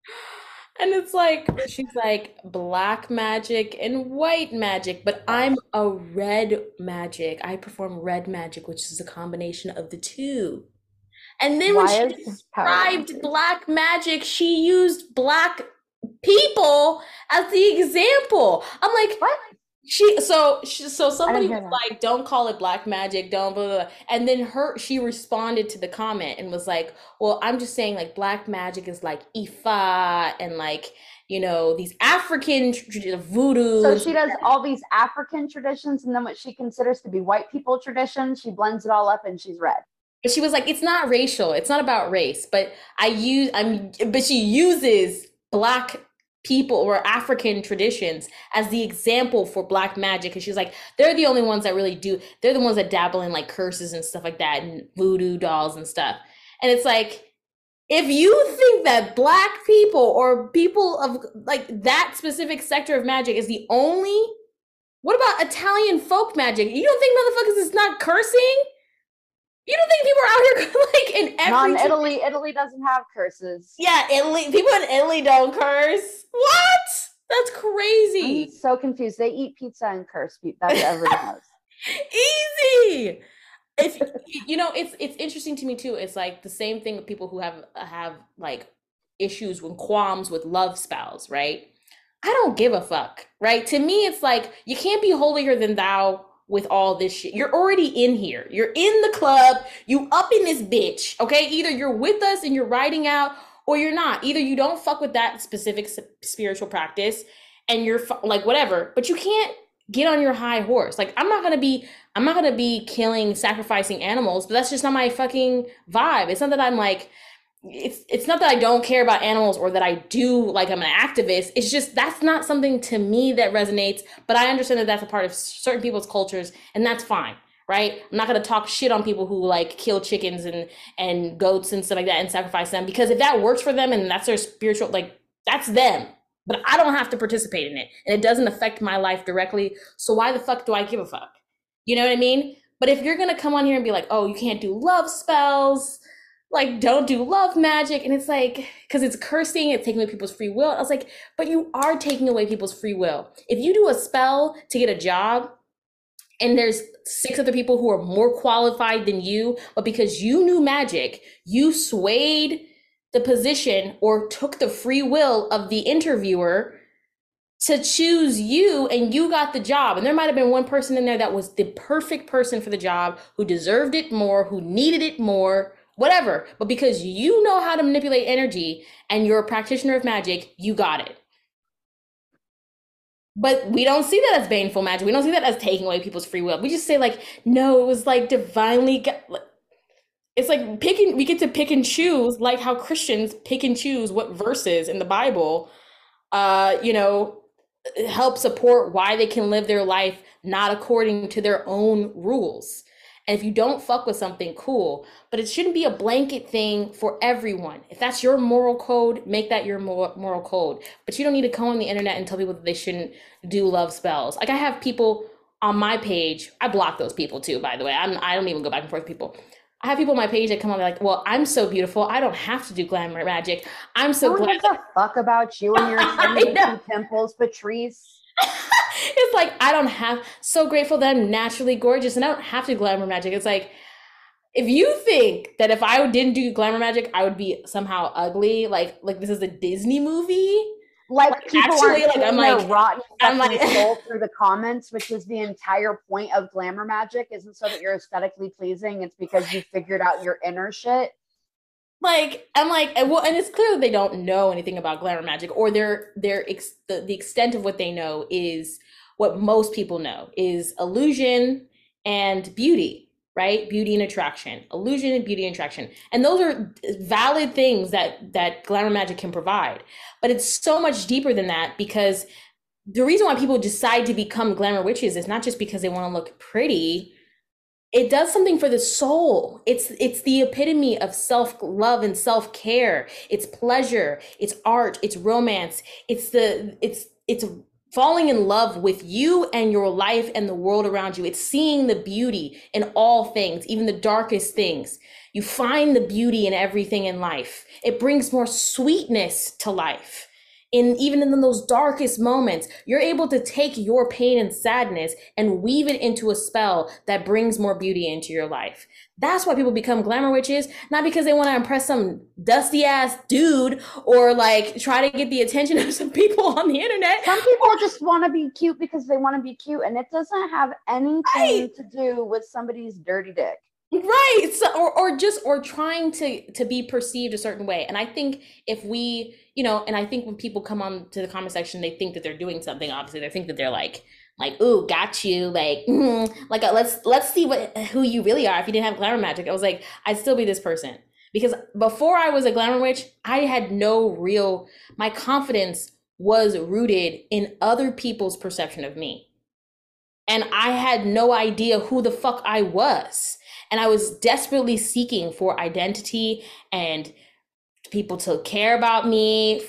[SIGHS] [SIGHS] And it's like, she's like black magic and white magic, but I'm a red magic. I perform red magic, which is a combination of the two. And then Why when she described black magic, she used black people as the example. I'm like, what? She so she, so somebody was like don't call it black magic don't blah, blah, blah. And then her she responded to the comment and was like well i'm just saying like black magic is like ifa and like you know these african voodoo so she does all these african traditions and then what she considers to be white people traditions she blends it all up and she's red. But she was like it's not racial it's not about race but i use i'm but she uses black people or African traditions as the example for black magic. And she's like, they're the only ones that really do, they're the ones that dabble in like curses and stuff like that and voodoo dolls and stuff. And it's like, if you think that black people or people of like that specific sector of magic is the only, what about Italian folk magic? You don't think motherfuckers is not cursing? You don't think people are out here [LAUGHS] like in every non Italy? Italy doesn't have curses. Yeah, Italy. People in Italy don't curse. What? That's crazy. I'm so confused. They eat pizza and curse. That's everyone [LAUGHS] knows. Easy. If you know, it's it's interesting to me too. It's like the same thing with people who have have like issues with qualms with love spells, right? I don't give a fuck, right? To me, it's like you can't be holier than thou with all this shit. You're already in here. You're in the club. You up in this bitch. Okay. Either you're with us and you're riding out or you're not. Either you don't fuck with that specific spiritual practice and you're like whatever, but you can't get on your high horse. Like I'm not going to be I'm not going to be killing sacrificing animals, but that's just not my fucking vibe. It's not that I'm like it's it's not that I don't care about animals or that I do like I'm an activist. It's just that's not something to me that resonates. But I understand that that's a part of certain people's cultures, and that's fine, right? I'm not gonna talk shit on people who like kill chickens and and goats and stuff like that and sacrifice them because if that works for them and that's their spiritual like that's them. But I don't have to participate in it, and it doesn't affect my life directly. So why the fuck do I give a fuck? You know what I mean? But if you're gonna come on here and be like, oh, you can't do love spells like don't do love magic. And it's like because it's cursing it's taking away people's free will. I was like but you are taking away people's free will. If you do a spell to get a job and there's six other people who are more qualified than you but because you knew magic you swayed the position or took the free will of the interviewer to choose you and you got the job. And there might have been one person in there that was the perfect person for the job who deserved it more who needed it more whatever. But because you know how to manipulate energy and you're a practitioner of magic, you got it. But we don't see that as baneful magic. We don't see that as taking away people's free will. We just say like, no, it was like divinely. It's like picking. We get to pick and choose, like how Christians pick and choose what verses in the Bible, uh, you know, help support why they can live their life not according to their own rules. And if you don't fuck with something, cool. But it shouldn't be a blanket thing for everyone. If that's your moral code, make that your moral code. But you don't need to come on the internet and tell people that they shouldn't do love spells. Like I have people on my page. I block those people too, by the way. I'm I don't even go back and forth with people. I have people on my page that come on like, well, I'm so beautiful. I don't have to do glamour magic. I'm so glad. gives a fuck about you and your [LAUGHS] 72 pimples, Patrice. [LAUGHS] [LAUGHS] it's like I don't have so grateful that I'm naturally gorgeous and I don't have to glamour magic. It's like if you think that if I didn't do glamour magic, I would be somehow ugly, like like this is a Disney movie. Like, like people actually, like I'm like rotten I'm like [LAUGHS] soul through the comments, which is the entire point of glamour magic, isn't so that you're aesthetically pleasing. It's because you figured out your inner shit like i'm like well and it's clear that they don't know anything about glamour magic or their their ex, the, the extent of what they know is what most people know is illusion and beauty right? Beauty and attraction illusion and beauty and attraction. And those are valid things that that glamour magic can provide. But it's so much deeper than that because the reason why people decide to become glamour witches is not just because they want to look pretty. It does something for the soul. It's it's the epitome of self-love and self-care. It's pleasure. It's art. It's romance. It's the it's it's falling in love with you and your life and the world around you. It's seeing the beauty in all things even the darkest things. You find the beauty in everything in life. It brings more sweetness to life in even in those darkest moments, you're able to take your pain and sadness and weave it into a spell that brings more beauty into your life. That's why people become glamour witches, not because they want to impress some dusty ass dude or like try to get the attention [LAUGHS] of some people on the internet. Some people just want to be cute because they want to be cute, and it doesn't have anything right. to do with somebody's dirty dick right so, or, or just or trying to to be perceived a certain way and i think if we you know and i think when people come on to the comment section they think that they're doing something obviously they think that they're like like ooh got you like mm, [LAUGHS] like uh, let's let's see what who you really are if you didn't have glamour magic. I was like i'd still be this person because before i was a glamour witch i had no real my confidence was rooted in other people's perception of me and i had no idea who the fuck i was and I was desperately seeking for identity and people to care about me,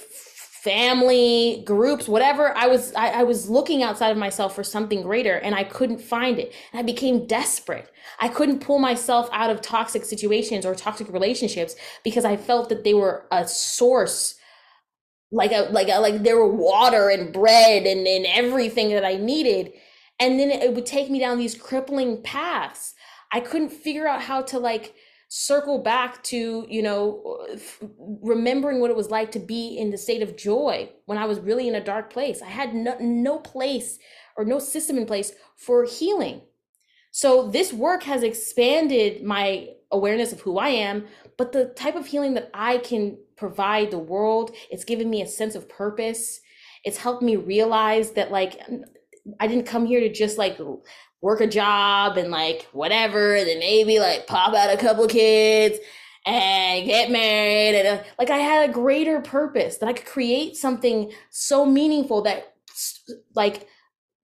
family, groups, whatever. I was I, I was looking outside of myself for something greater and I couldn't find it. And I became desperate. I couldn't pull myself out of toxic situations or toxic relationships because I felt that they were a source like a like a, like there were water and bread and, and everything that I needed. And then it would take me down these crippling paths I couldn't figure out how to like circle back to, you know, f- remembering what it was like to be in the state of joy when I was really in a dark place. I had no, no place or no system in place for healing. So this work has expanded my awareness of who I am, but the type of healing that I can provide the world, it's given me a sense of purpose. It's helped me realize that like I didn't come here to just like work a job and like whatever, and then maybe like pop out a couple kids and get married and uh, like i had a greater purpose that i could create something so meaningful that like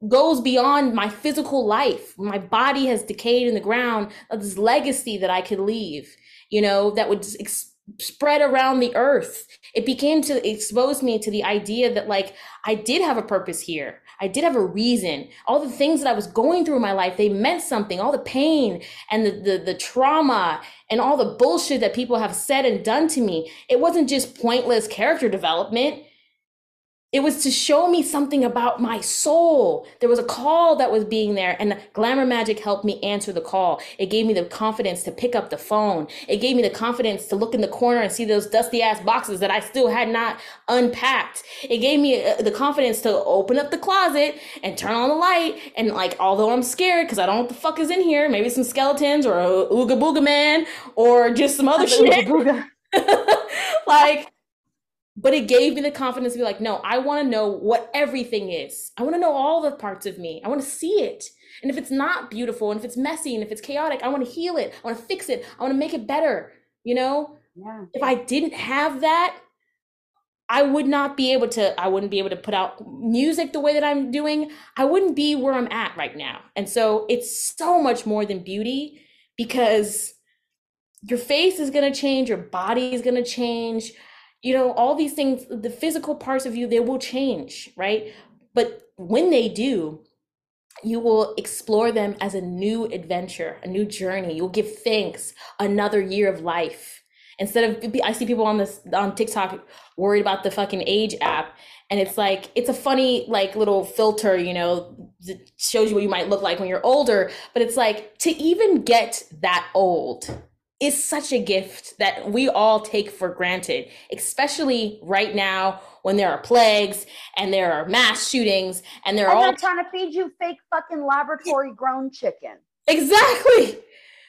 goes beyond my physical life. My body has decayed in the ground of this legacy that i could leave you know that would ex- spread around the earth. It began to expose me to the idea that like i did have a purpose here i did have a reason. All the things that i was going through in my life they meant something. All the pain and the the, the trauma and all the bullshit that people have said and done to me it wasn't just pointless character development it was to show me something about my soul. There was a call that was being there, and Glamour Magic helped me answer the call. It gave me the confidence to pick up the phone. It gave me the confidence to look in the corner and see those dusty ass boxes that I still had not unpacked. It gave me uh, the confidence to open up the closet and turn on the light. And like, although I'm scared because I don't know what the fuck is in here, maybe some skeletons or a ooga booga man or just some other shit. [LAUGHS] like but it gave me the confidence to be like, no, I want to know what everything is. I want to know all the parts of me. I want to see it. And if it's not beautiful and if it's messy and if it's chaotic, I want to heal it. I want to fix it. I want to make it better. You know? Yeah. If I didn't have that, I would not be able to, I wouldn't be able to put out music the way that I'm doing. I wouldn't be where I'm at right now. And so it's so much more than beauty because your face is going to change, your body is going to change you know all these things the physical parts of you they will change right? But when they do you will explore them as a new adventure a new journey. You'll give thanks another year of life. Instead of i see people on this on tiktok worried about the fucking age app and it's like it's a funny like little filter you know that shows you what you might look like when you're older but it's like to even get that old is such a gift that we all take for granted, especially right now when there are plagues and there are mass shootings and they're I'm all not trying to feed you fake fucking laboratory grown chicken. exactly.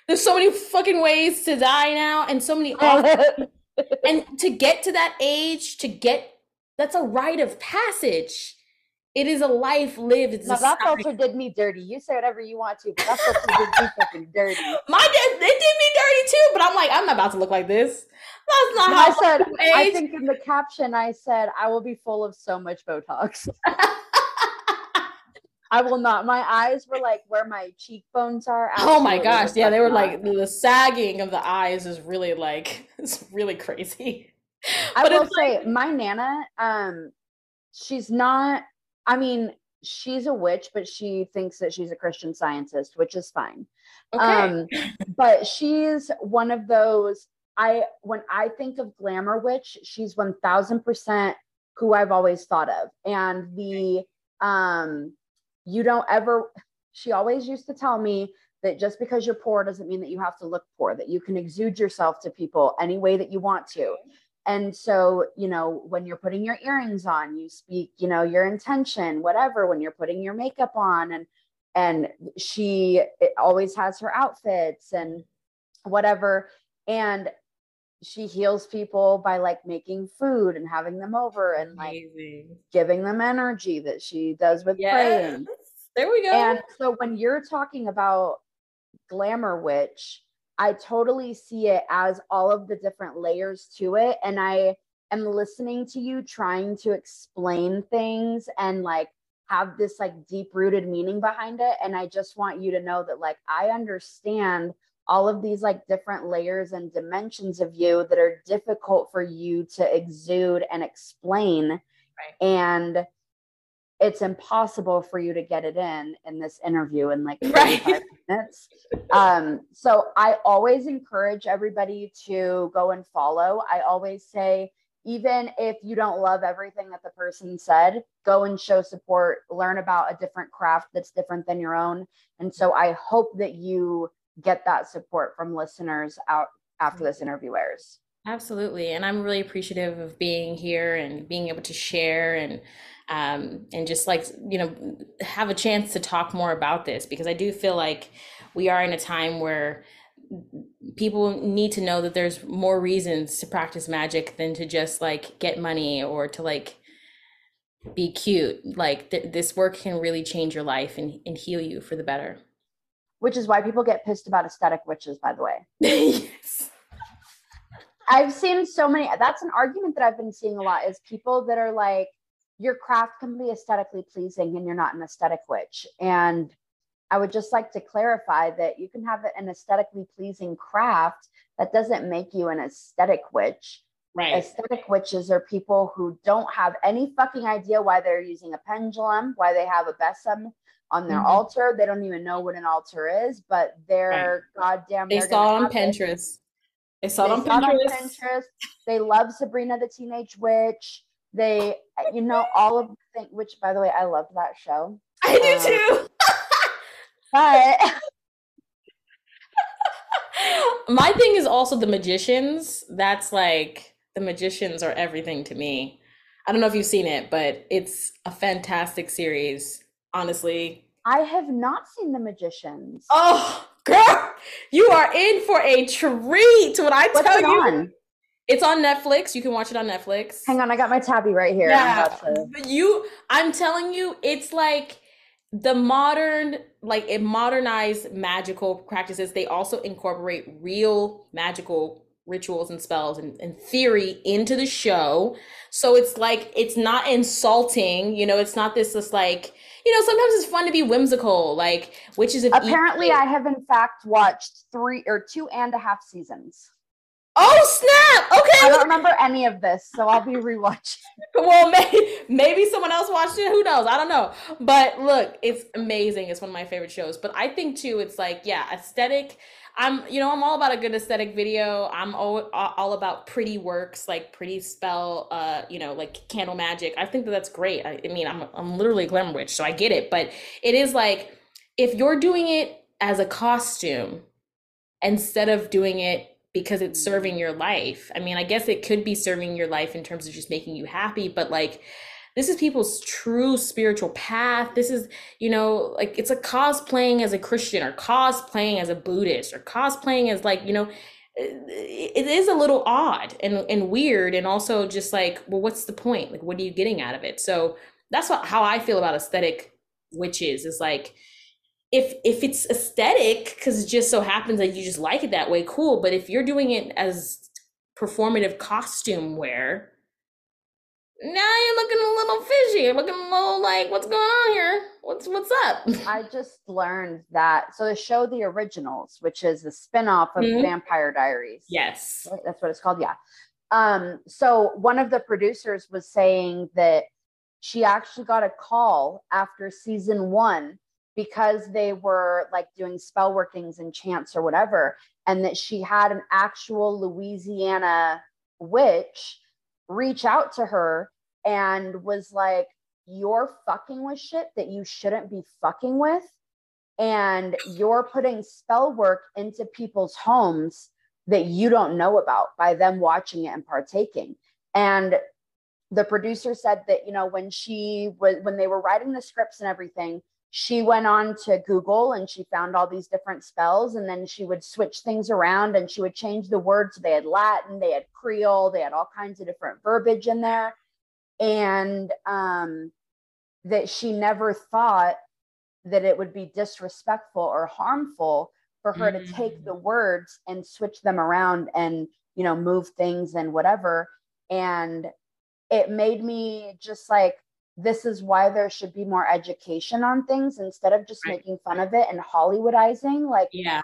There's so many fucking ways to die now, and so many [LAUGHS] and to get to that age, to get that's a rite of passage. It is a life lived. It's now that filter did me dirty. You say whatever you want to, but that filter did me fucking dirty. [LAUGHS] My dad, they did me dirty too, but I'm like, I'm not about to look like this. That's not No, how I said, I think in the caption, I said, I will be full of so much Botox. [LAUGHS] I will not. My eyes were like where my cheekbones are. Oh my gosh, yeah, they were like the sagging of the eyes is really like [LAUGHS] it's really crazy. I But will say, my nana, um, she's not. I mean, she's a witch, but she thinks that she's a Christian scientist, which is fine. Okay. Um, but she's one of those. I when I think of glamour witch, she's one thousand percent who I've always thought of, and the um, you don't ever. She always used to tell me that just because you're poor doesn't mean that you have to look poor. That you can exude yourself to people any way that you want to. And so, you know, when you're putting your earrings on, you speak, you know, your intention, whatever, when you're putting your makeup on and and she always has her outfits and whatever and she heals people by like making food and having them over and like Amazing. giving them energy that she does with Yes. praying There we go. and so when you're talking about glamour witch, I totally see it as all of the different layers to it. And I am listening to you trying to explain things and like have this like deep rooted meaning behind it. And I just want you to know that like I understand all of these like different layers and dimensions of you that are difficult for you to exude and explain. And it's impossible for you to get it in in this interview in like Right. minutes. Um, so I always encourage everybody to go and follow. I always say, even if you don't love everything that the person said, go and show support, learn about a different craft that's different than your own. And so I hope that you get that support from listeners out after this interview airs. Absolutely. And I'm really appreciative of being here and being able to share and um and just like you know have a chance to talk more about this because I do feel like we are in a time where people need to know that there's more reasons to practice magic than to just like get money or to like be cute. Like th- this work can really change your life and, and heal you for the better. Which is why people get pissed about aesthetic witches, by the way. [LAUGHS] yes. I've seen so many. That's an argument that I've been seeing a lot is people that are like, your craft can be aesthetically pleasing and you're not an aesthetic witch. And I would just like to clarify that you can have an aesthetically pleasing craft that doesn't make you an aesthetic witch. Right. Aesthetic witches are people who don't have any fucking idea why they're using a pendulum, why they have a besom on their Mhm. altar. They don't even know what an altar is, but they're goddamn. They saw on Pinterest. it. They saw it on saw it on Pinterest. They love Sabrina the Teenage Witch. They, you know, all of the things, which by the way, I loved that show. I do Uh, too. But [LAUGHS] My thing is also the magicians. That's like the magicians are everything to me. I don't know if you've seen it, but it's a fantastic series. Honestly, I have not seen The Magicians. oh girl, you are in for a treat. When I What's tell it you, on? it's on Netflix. You can watch it on Netflix. Hang on, I got my tabby right here. I'm Yeah, but you, I'm telling you, it's like the modern, like it modernized magical practices. They also incorporate real magical rituals and spells and, and theory into the show. So it's like it's not insulting, you know, it's not this this like, you know, sometimes it's fun to be whimsical, like witches of Apparently, I have in fact watched three or two and a half seasons. Oh snap! Okay, I don't remember any of this, so I'll be rewatching. [LAUGHS] Well, maybe maybe someone else watched it. Who knows? I don't know. But look, it's amazing. It's one of my favorite shows. But I think too, it's like yeah, aesthetic. I'm you know I'm all about a good aesthetic video. I'm all all about pretty works, like pretty spell. Uh, you know, like candle magic. I think that that's great. I, I mean, I'm I'm literally a glamour witch, so I get it. But it is like if you're doing it as a costume instead of doing it because it's serving your life. I mean, I guess it could be serving your life in terms of just making you happy, but like this is people's true spiritual path. This is, you know, like it's a cosplaying as a Christian or cosplaying as a Buddhist or cosplaying as like, you know, it is a little odd and, and weird and also just like, well, what's the point? Like, what are you getting out of it? So that's what, how I feel about aesthetic witches is like, if if it's aesthetic because it just so happens that you just like it that way cool but if you're doing it as performative costume wear now you're looking a little fishy you're looking a little like what's going on here what's what's up [LAUGHS] I just learned that. So the show The Originals, which is the spin-off of Mhm. Vampire Diaries. yes That's what it's called. Yeah. Um, so one of the producers was saying that she actually got a call after season one because they were like doing spell workings and chants or whatever, and that she had an actual Louisiana witch reach out to her and was like, You're fucking with shit that you shouldn't be fucking with. And you're putting spell work into people's homes that you don't know about by them watching it and partaking. And the producer said that, you know, when she was, when they were writing the scripts and everything, she went on to Google and she found all these different spells. And then she would switch things around and she would change the words. They had Latin, they had Creole, they had all kinds of different verbiage in there. And um, that she never thought that it would be disrespectful or harmful for her to take Mm. the words and switch them around and you know move things and whatever and it made me just like this is why there should be more education on things instead of just Right. making fun of it and hollywoodizing like yeah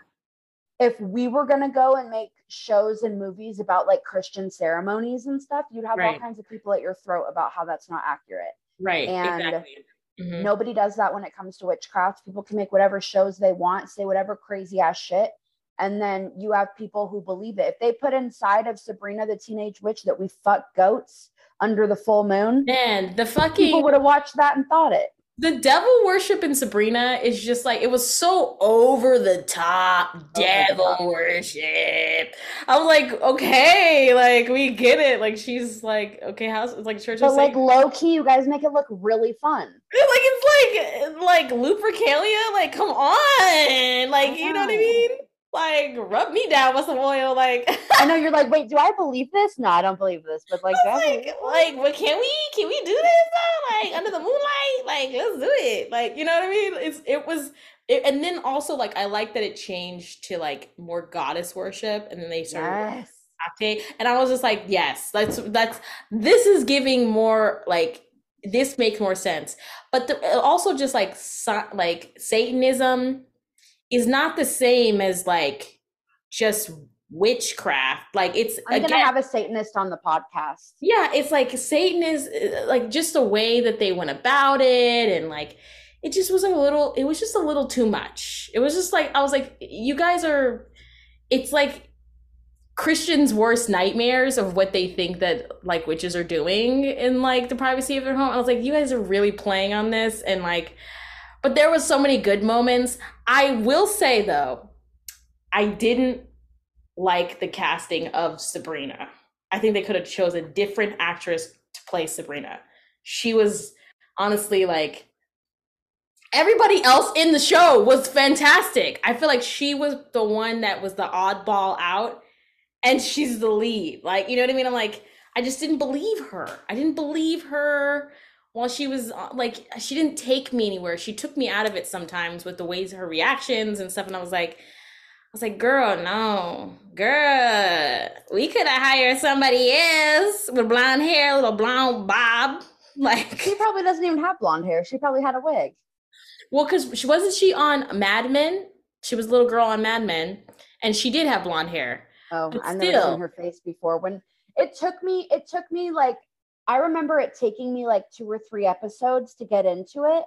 if we were going to go and make shows and movies about like christian ceremonies and stuff you'd have all kinds of people at your throat about how that's not accurate right And exactly Mhm. Nobody does that when it comes to witchcraft. People can make whatever shows they want, say whatever crazy ass shit. And then you have people who believe it. If they put inside of Sabrina the Teenage Witch that we fuck goats under the full moon, man the fucking people would have watched that and thought it. the devil worship in Sabrina is just like it was so over the top Over the devil top. worship. I was like, okay, like we get it. Like she's like, okay, how's it's like church But is like low key, you guys make it look really fun. [LAUGHS] like it's like like Lupercalia. Like come on, like you know what I mean? Like rub me down with some oil. Like [LAUGHS] I know you're like, wait, do I believe this? No, I don't believe this. But like, like, like, but can we can we do this though? Like under the moonlight, like let's do it. Like you know what I mean? It's it was, it, and then also like I like that it changed to like more goddess worship, and then they started yes. Tate. And I was just like, yes, that's that's this is giving more like this makes more sense. But the, also just like like Satanism is not the same as like just witchcraft. Like it's I'm gonna have a Satanist on the podcast. Yeah, it's like Satan is uh, like just the way that they went about it and like it just was a little it was just a little too much. It was just like I was like, you guys are it's like Christians' worst nightmares of what they think that like witches are doing in like the privacy of their home. I was like, you guys are really playing on this and like but there was so many good moments. I will say though, I didn't like the casting of Sabrina. I think they could have chose a different actress to play Sabrina. She was honestly like everybody else in the show was fantastic. I feel like she was the one that was the oddball out and she's the lead. Like, you know what I mean? I'm like I just didn't believe her. I didn't believe her while she was uh, like she didn't take me anywhere. She took me out of it sometimes with the ways her reactions and stuff and I was like I was like, girl, no, girl, we could have hired somebody else with blonde hair, little blonde bob. [LAUGHS] Like she probably doesn't even have blonde hair. She probably had a wig. Well, because she wasn't she on Mad Men? She was a little girl on Mad Men, and she did have blonde hair. Oh, I've never seen her face before. When it took me, it took me like I remember it taking me like two or three episodes to get into it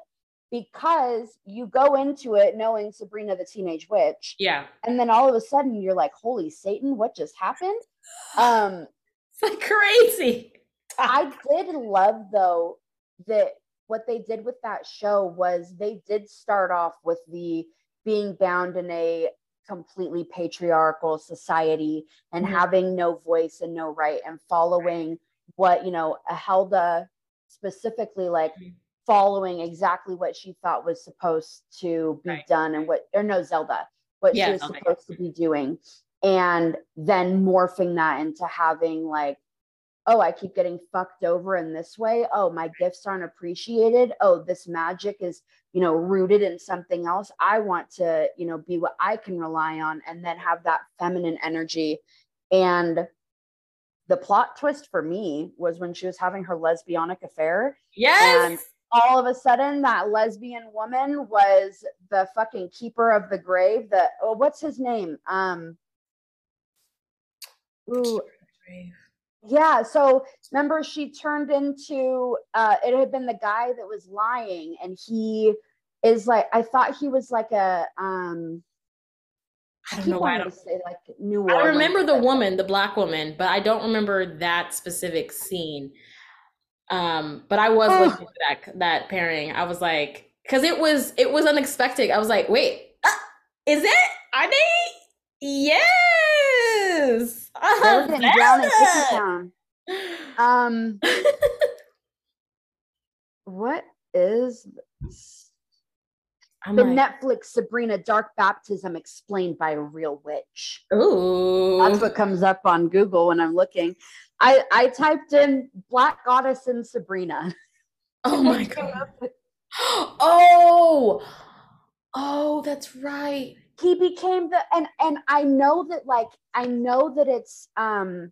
because you go into it knowing Sabrina the Teenage Witch. Yeah. And then all of a sudden you're like, holy Satan, what just happened? [LAUGHS] Um it's like crazy. I did love though that what they did with that show was they did start off with the being bound in a completely patriarchal society and mm-hmm. having no voice and no right and following what you know Hilda specifically like mm-hmm following exactly what she thought was supposed to be right. done and what or no Zelda what yeah, she was Zelda. supposed to be doing. And then morphing that into having like oh I keep getting fucked over in this way. Oh my gifts aren't appreciated. Oh this magic is you know rooted in something else. I want to you know be what I can rely on and then have that feminine energy. And the plot twist for me was when she was having her lesbianic affair. Yes. And all of a sudden that lesbian woman was the fucking keeper of the grave the oh, what's his name um ooh, yeah so remember she turned into uh it had been the guy that was lying and he is like i thought he was like a um I don't know why I don't say like New Orleans. I remember the woman, the black woman, but I don't remember that specific scene. Um, but I was oh. looking for that that pairing. I was like, because it was it was unexpected. I was like, wait, uh, is it? Are they? Yes. [LAUGHS] Uh, down in Um, [LAUGHS] what is I'm the like, Netflix Sabrina Dark Baptism explained by a real witch? Ooh, that's what comes up on Google when I'm looking. I I typed in Black Goddess and Sabrina. Oh [LAUGHS] my god. [GASPS] oh, oh, that's right. He became the and and I know that like I know that it's um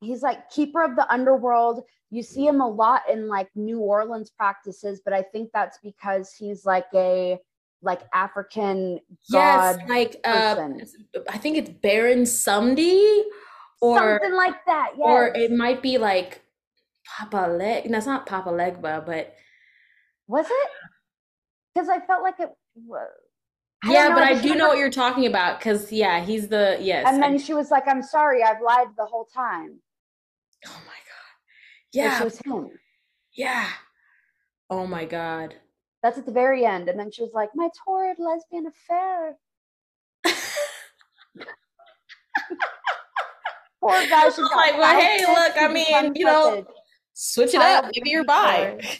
he's like keeper of the underworld. You see him a lot in like New Orleans practices, but I think that's because he's like a like African yes, like uh, I think it's Baron Samedi or something like that. Yes. Or it might be like Papa Leg. No, it's not Papa Legba, but was it? Because I felt like it was. yeah, know, but I do know what you're talking about because yeah, he's the yes. And then I, she was like, "I'm sorry, I've lied the whole time." Oh my god! Yeah, it was him. Yeah. Oh my god. That's at the very end, and then she was like, "My torrid lesbian affair." [LAUGHS] Poor guy. She's like, well, hey, look, I mean, you know, switch it up. Maybe you're bi. [LAUGHS]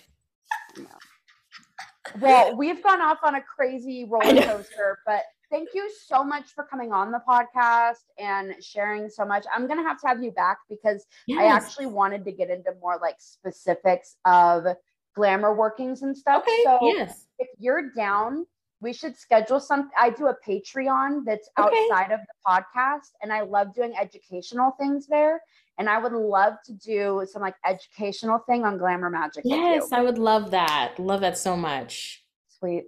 Well, we've gone off on a crazy roller coaster, but thank you so much for coming on the podcast and sharing so much. I'm gonna have to have you back because yes. I actually wanted to get into more like specifics of glamour workings and stuff. Okay, so yes. if you're down we should schedule some. I do a Patreon that's Okay. outside of the podcast, and I love doing educational things there. And I would love to do some like educational thing on Glamour Magic. Yes, I would love that. Love that so much. Sweet.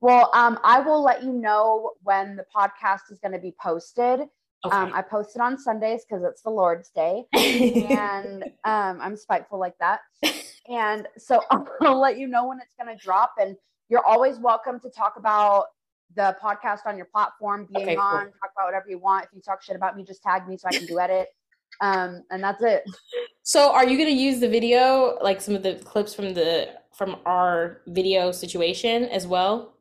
Well, um, I will let you know when the podcast is going to be posted. Okay. Um, I post it on Sundays because it's the Lord's Day, [LAUGHS] and um, I'm spiteful like that. [LAUGHS] And so [LAUGHS] I'll let you know when it's going to drop. And you're always welcome to talk about the podcast on your platform, being Okay, cool. on, talk about whatever you want. If you talk shit about me, just tag me so I can do edit. Um, and that's it. So are you gonna use the video, like some of the clips from the from our video situation as well?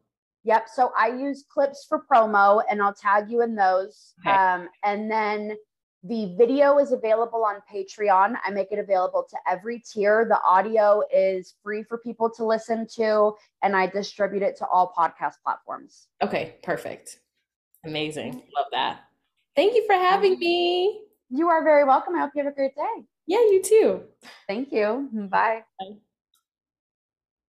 Yep. So I use clips for promo and I'll tag you in those. Okay. Um, and then the video is available on Patreon. I make it available to every tier. The audio is free for people to listen to, and I distribute it to all podcast platforms. Okay, perfect. Amazing. Love that. Thank you for having um, me. You are very welcome. I hope you have a great day. Yeah, you too. Thank you. Bye. Bye.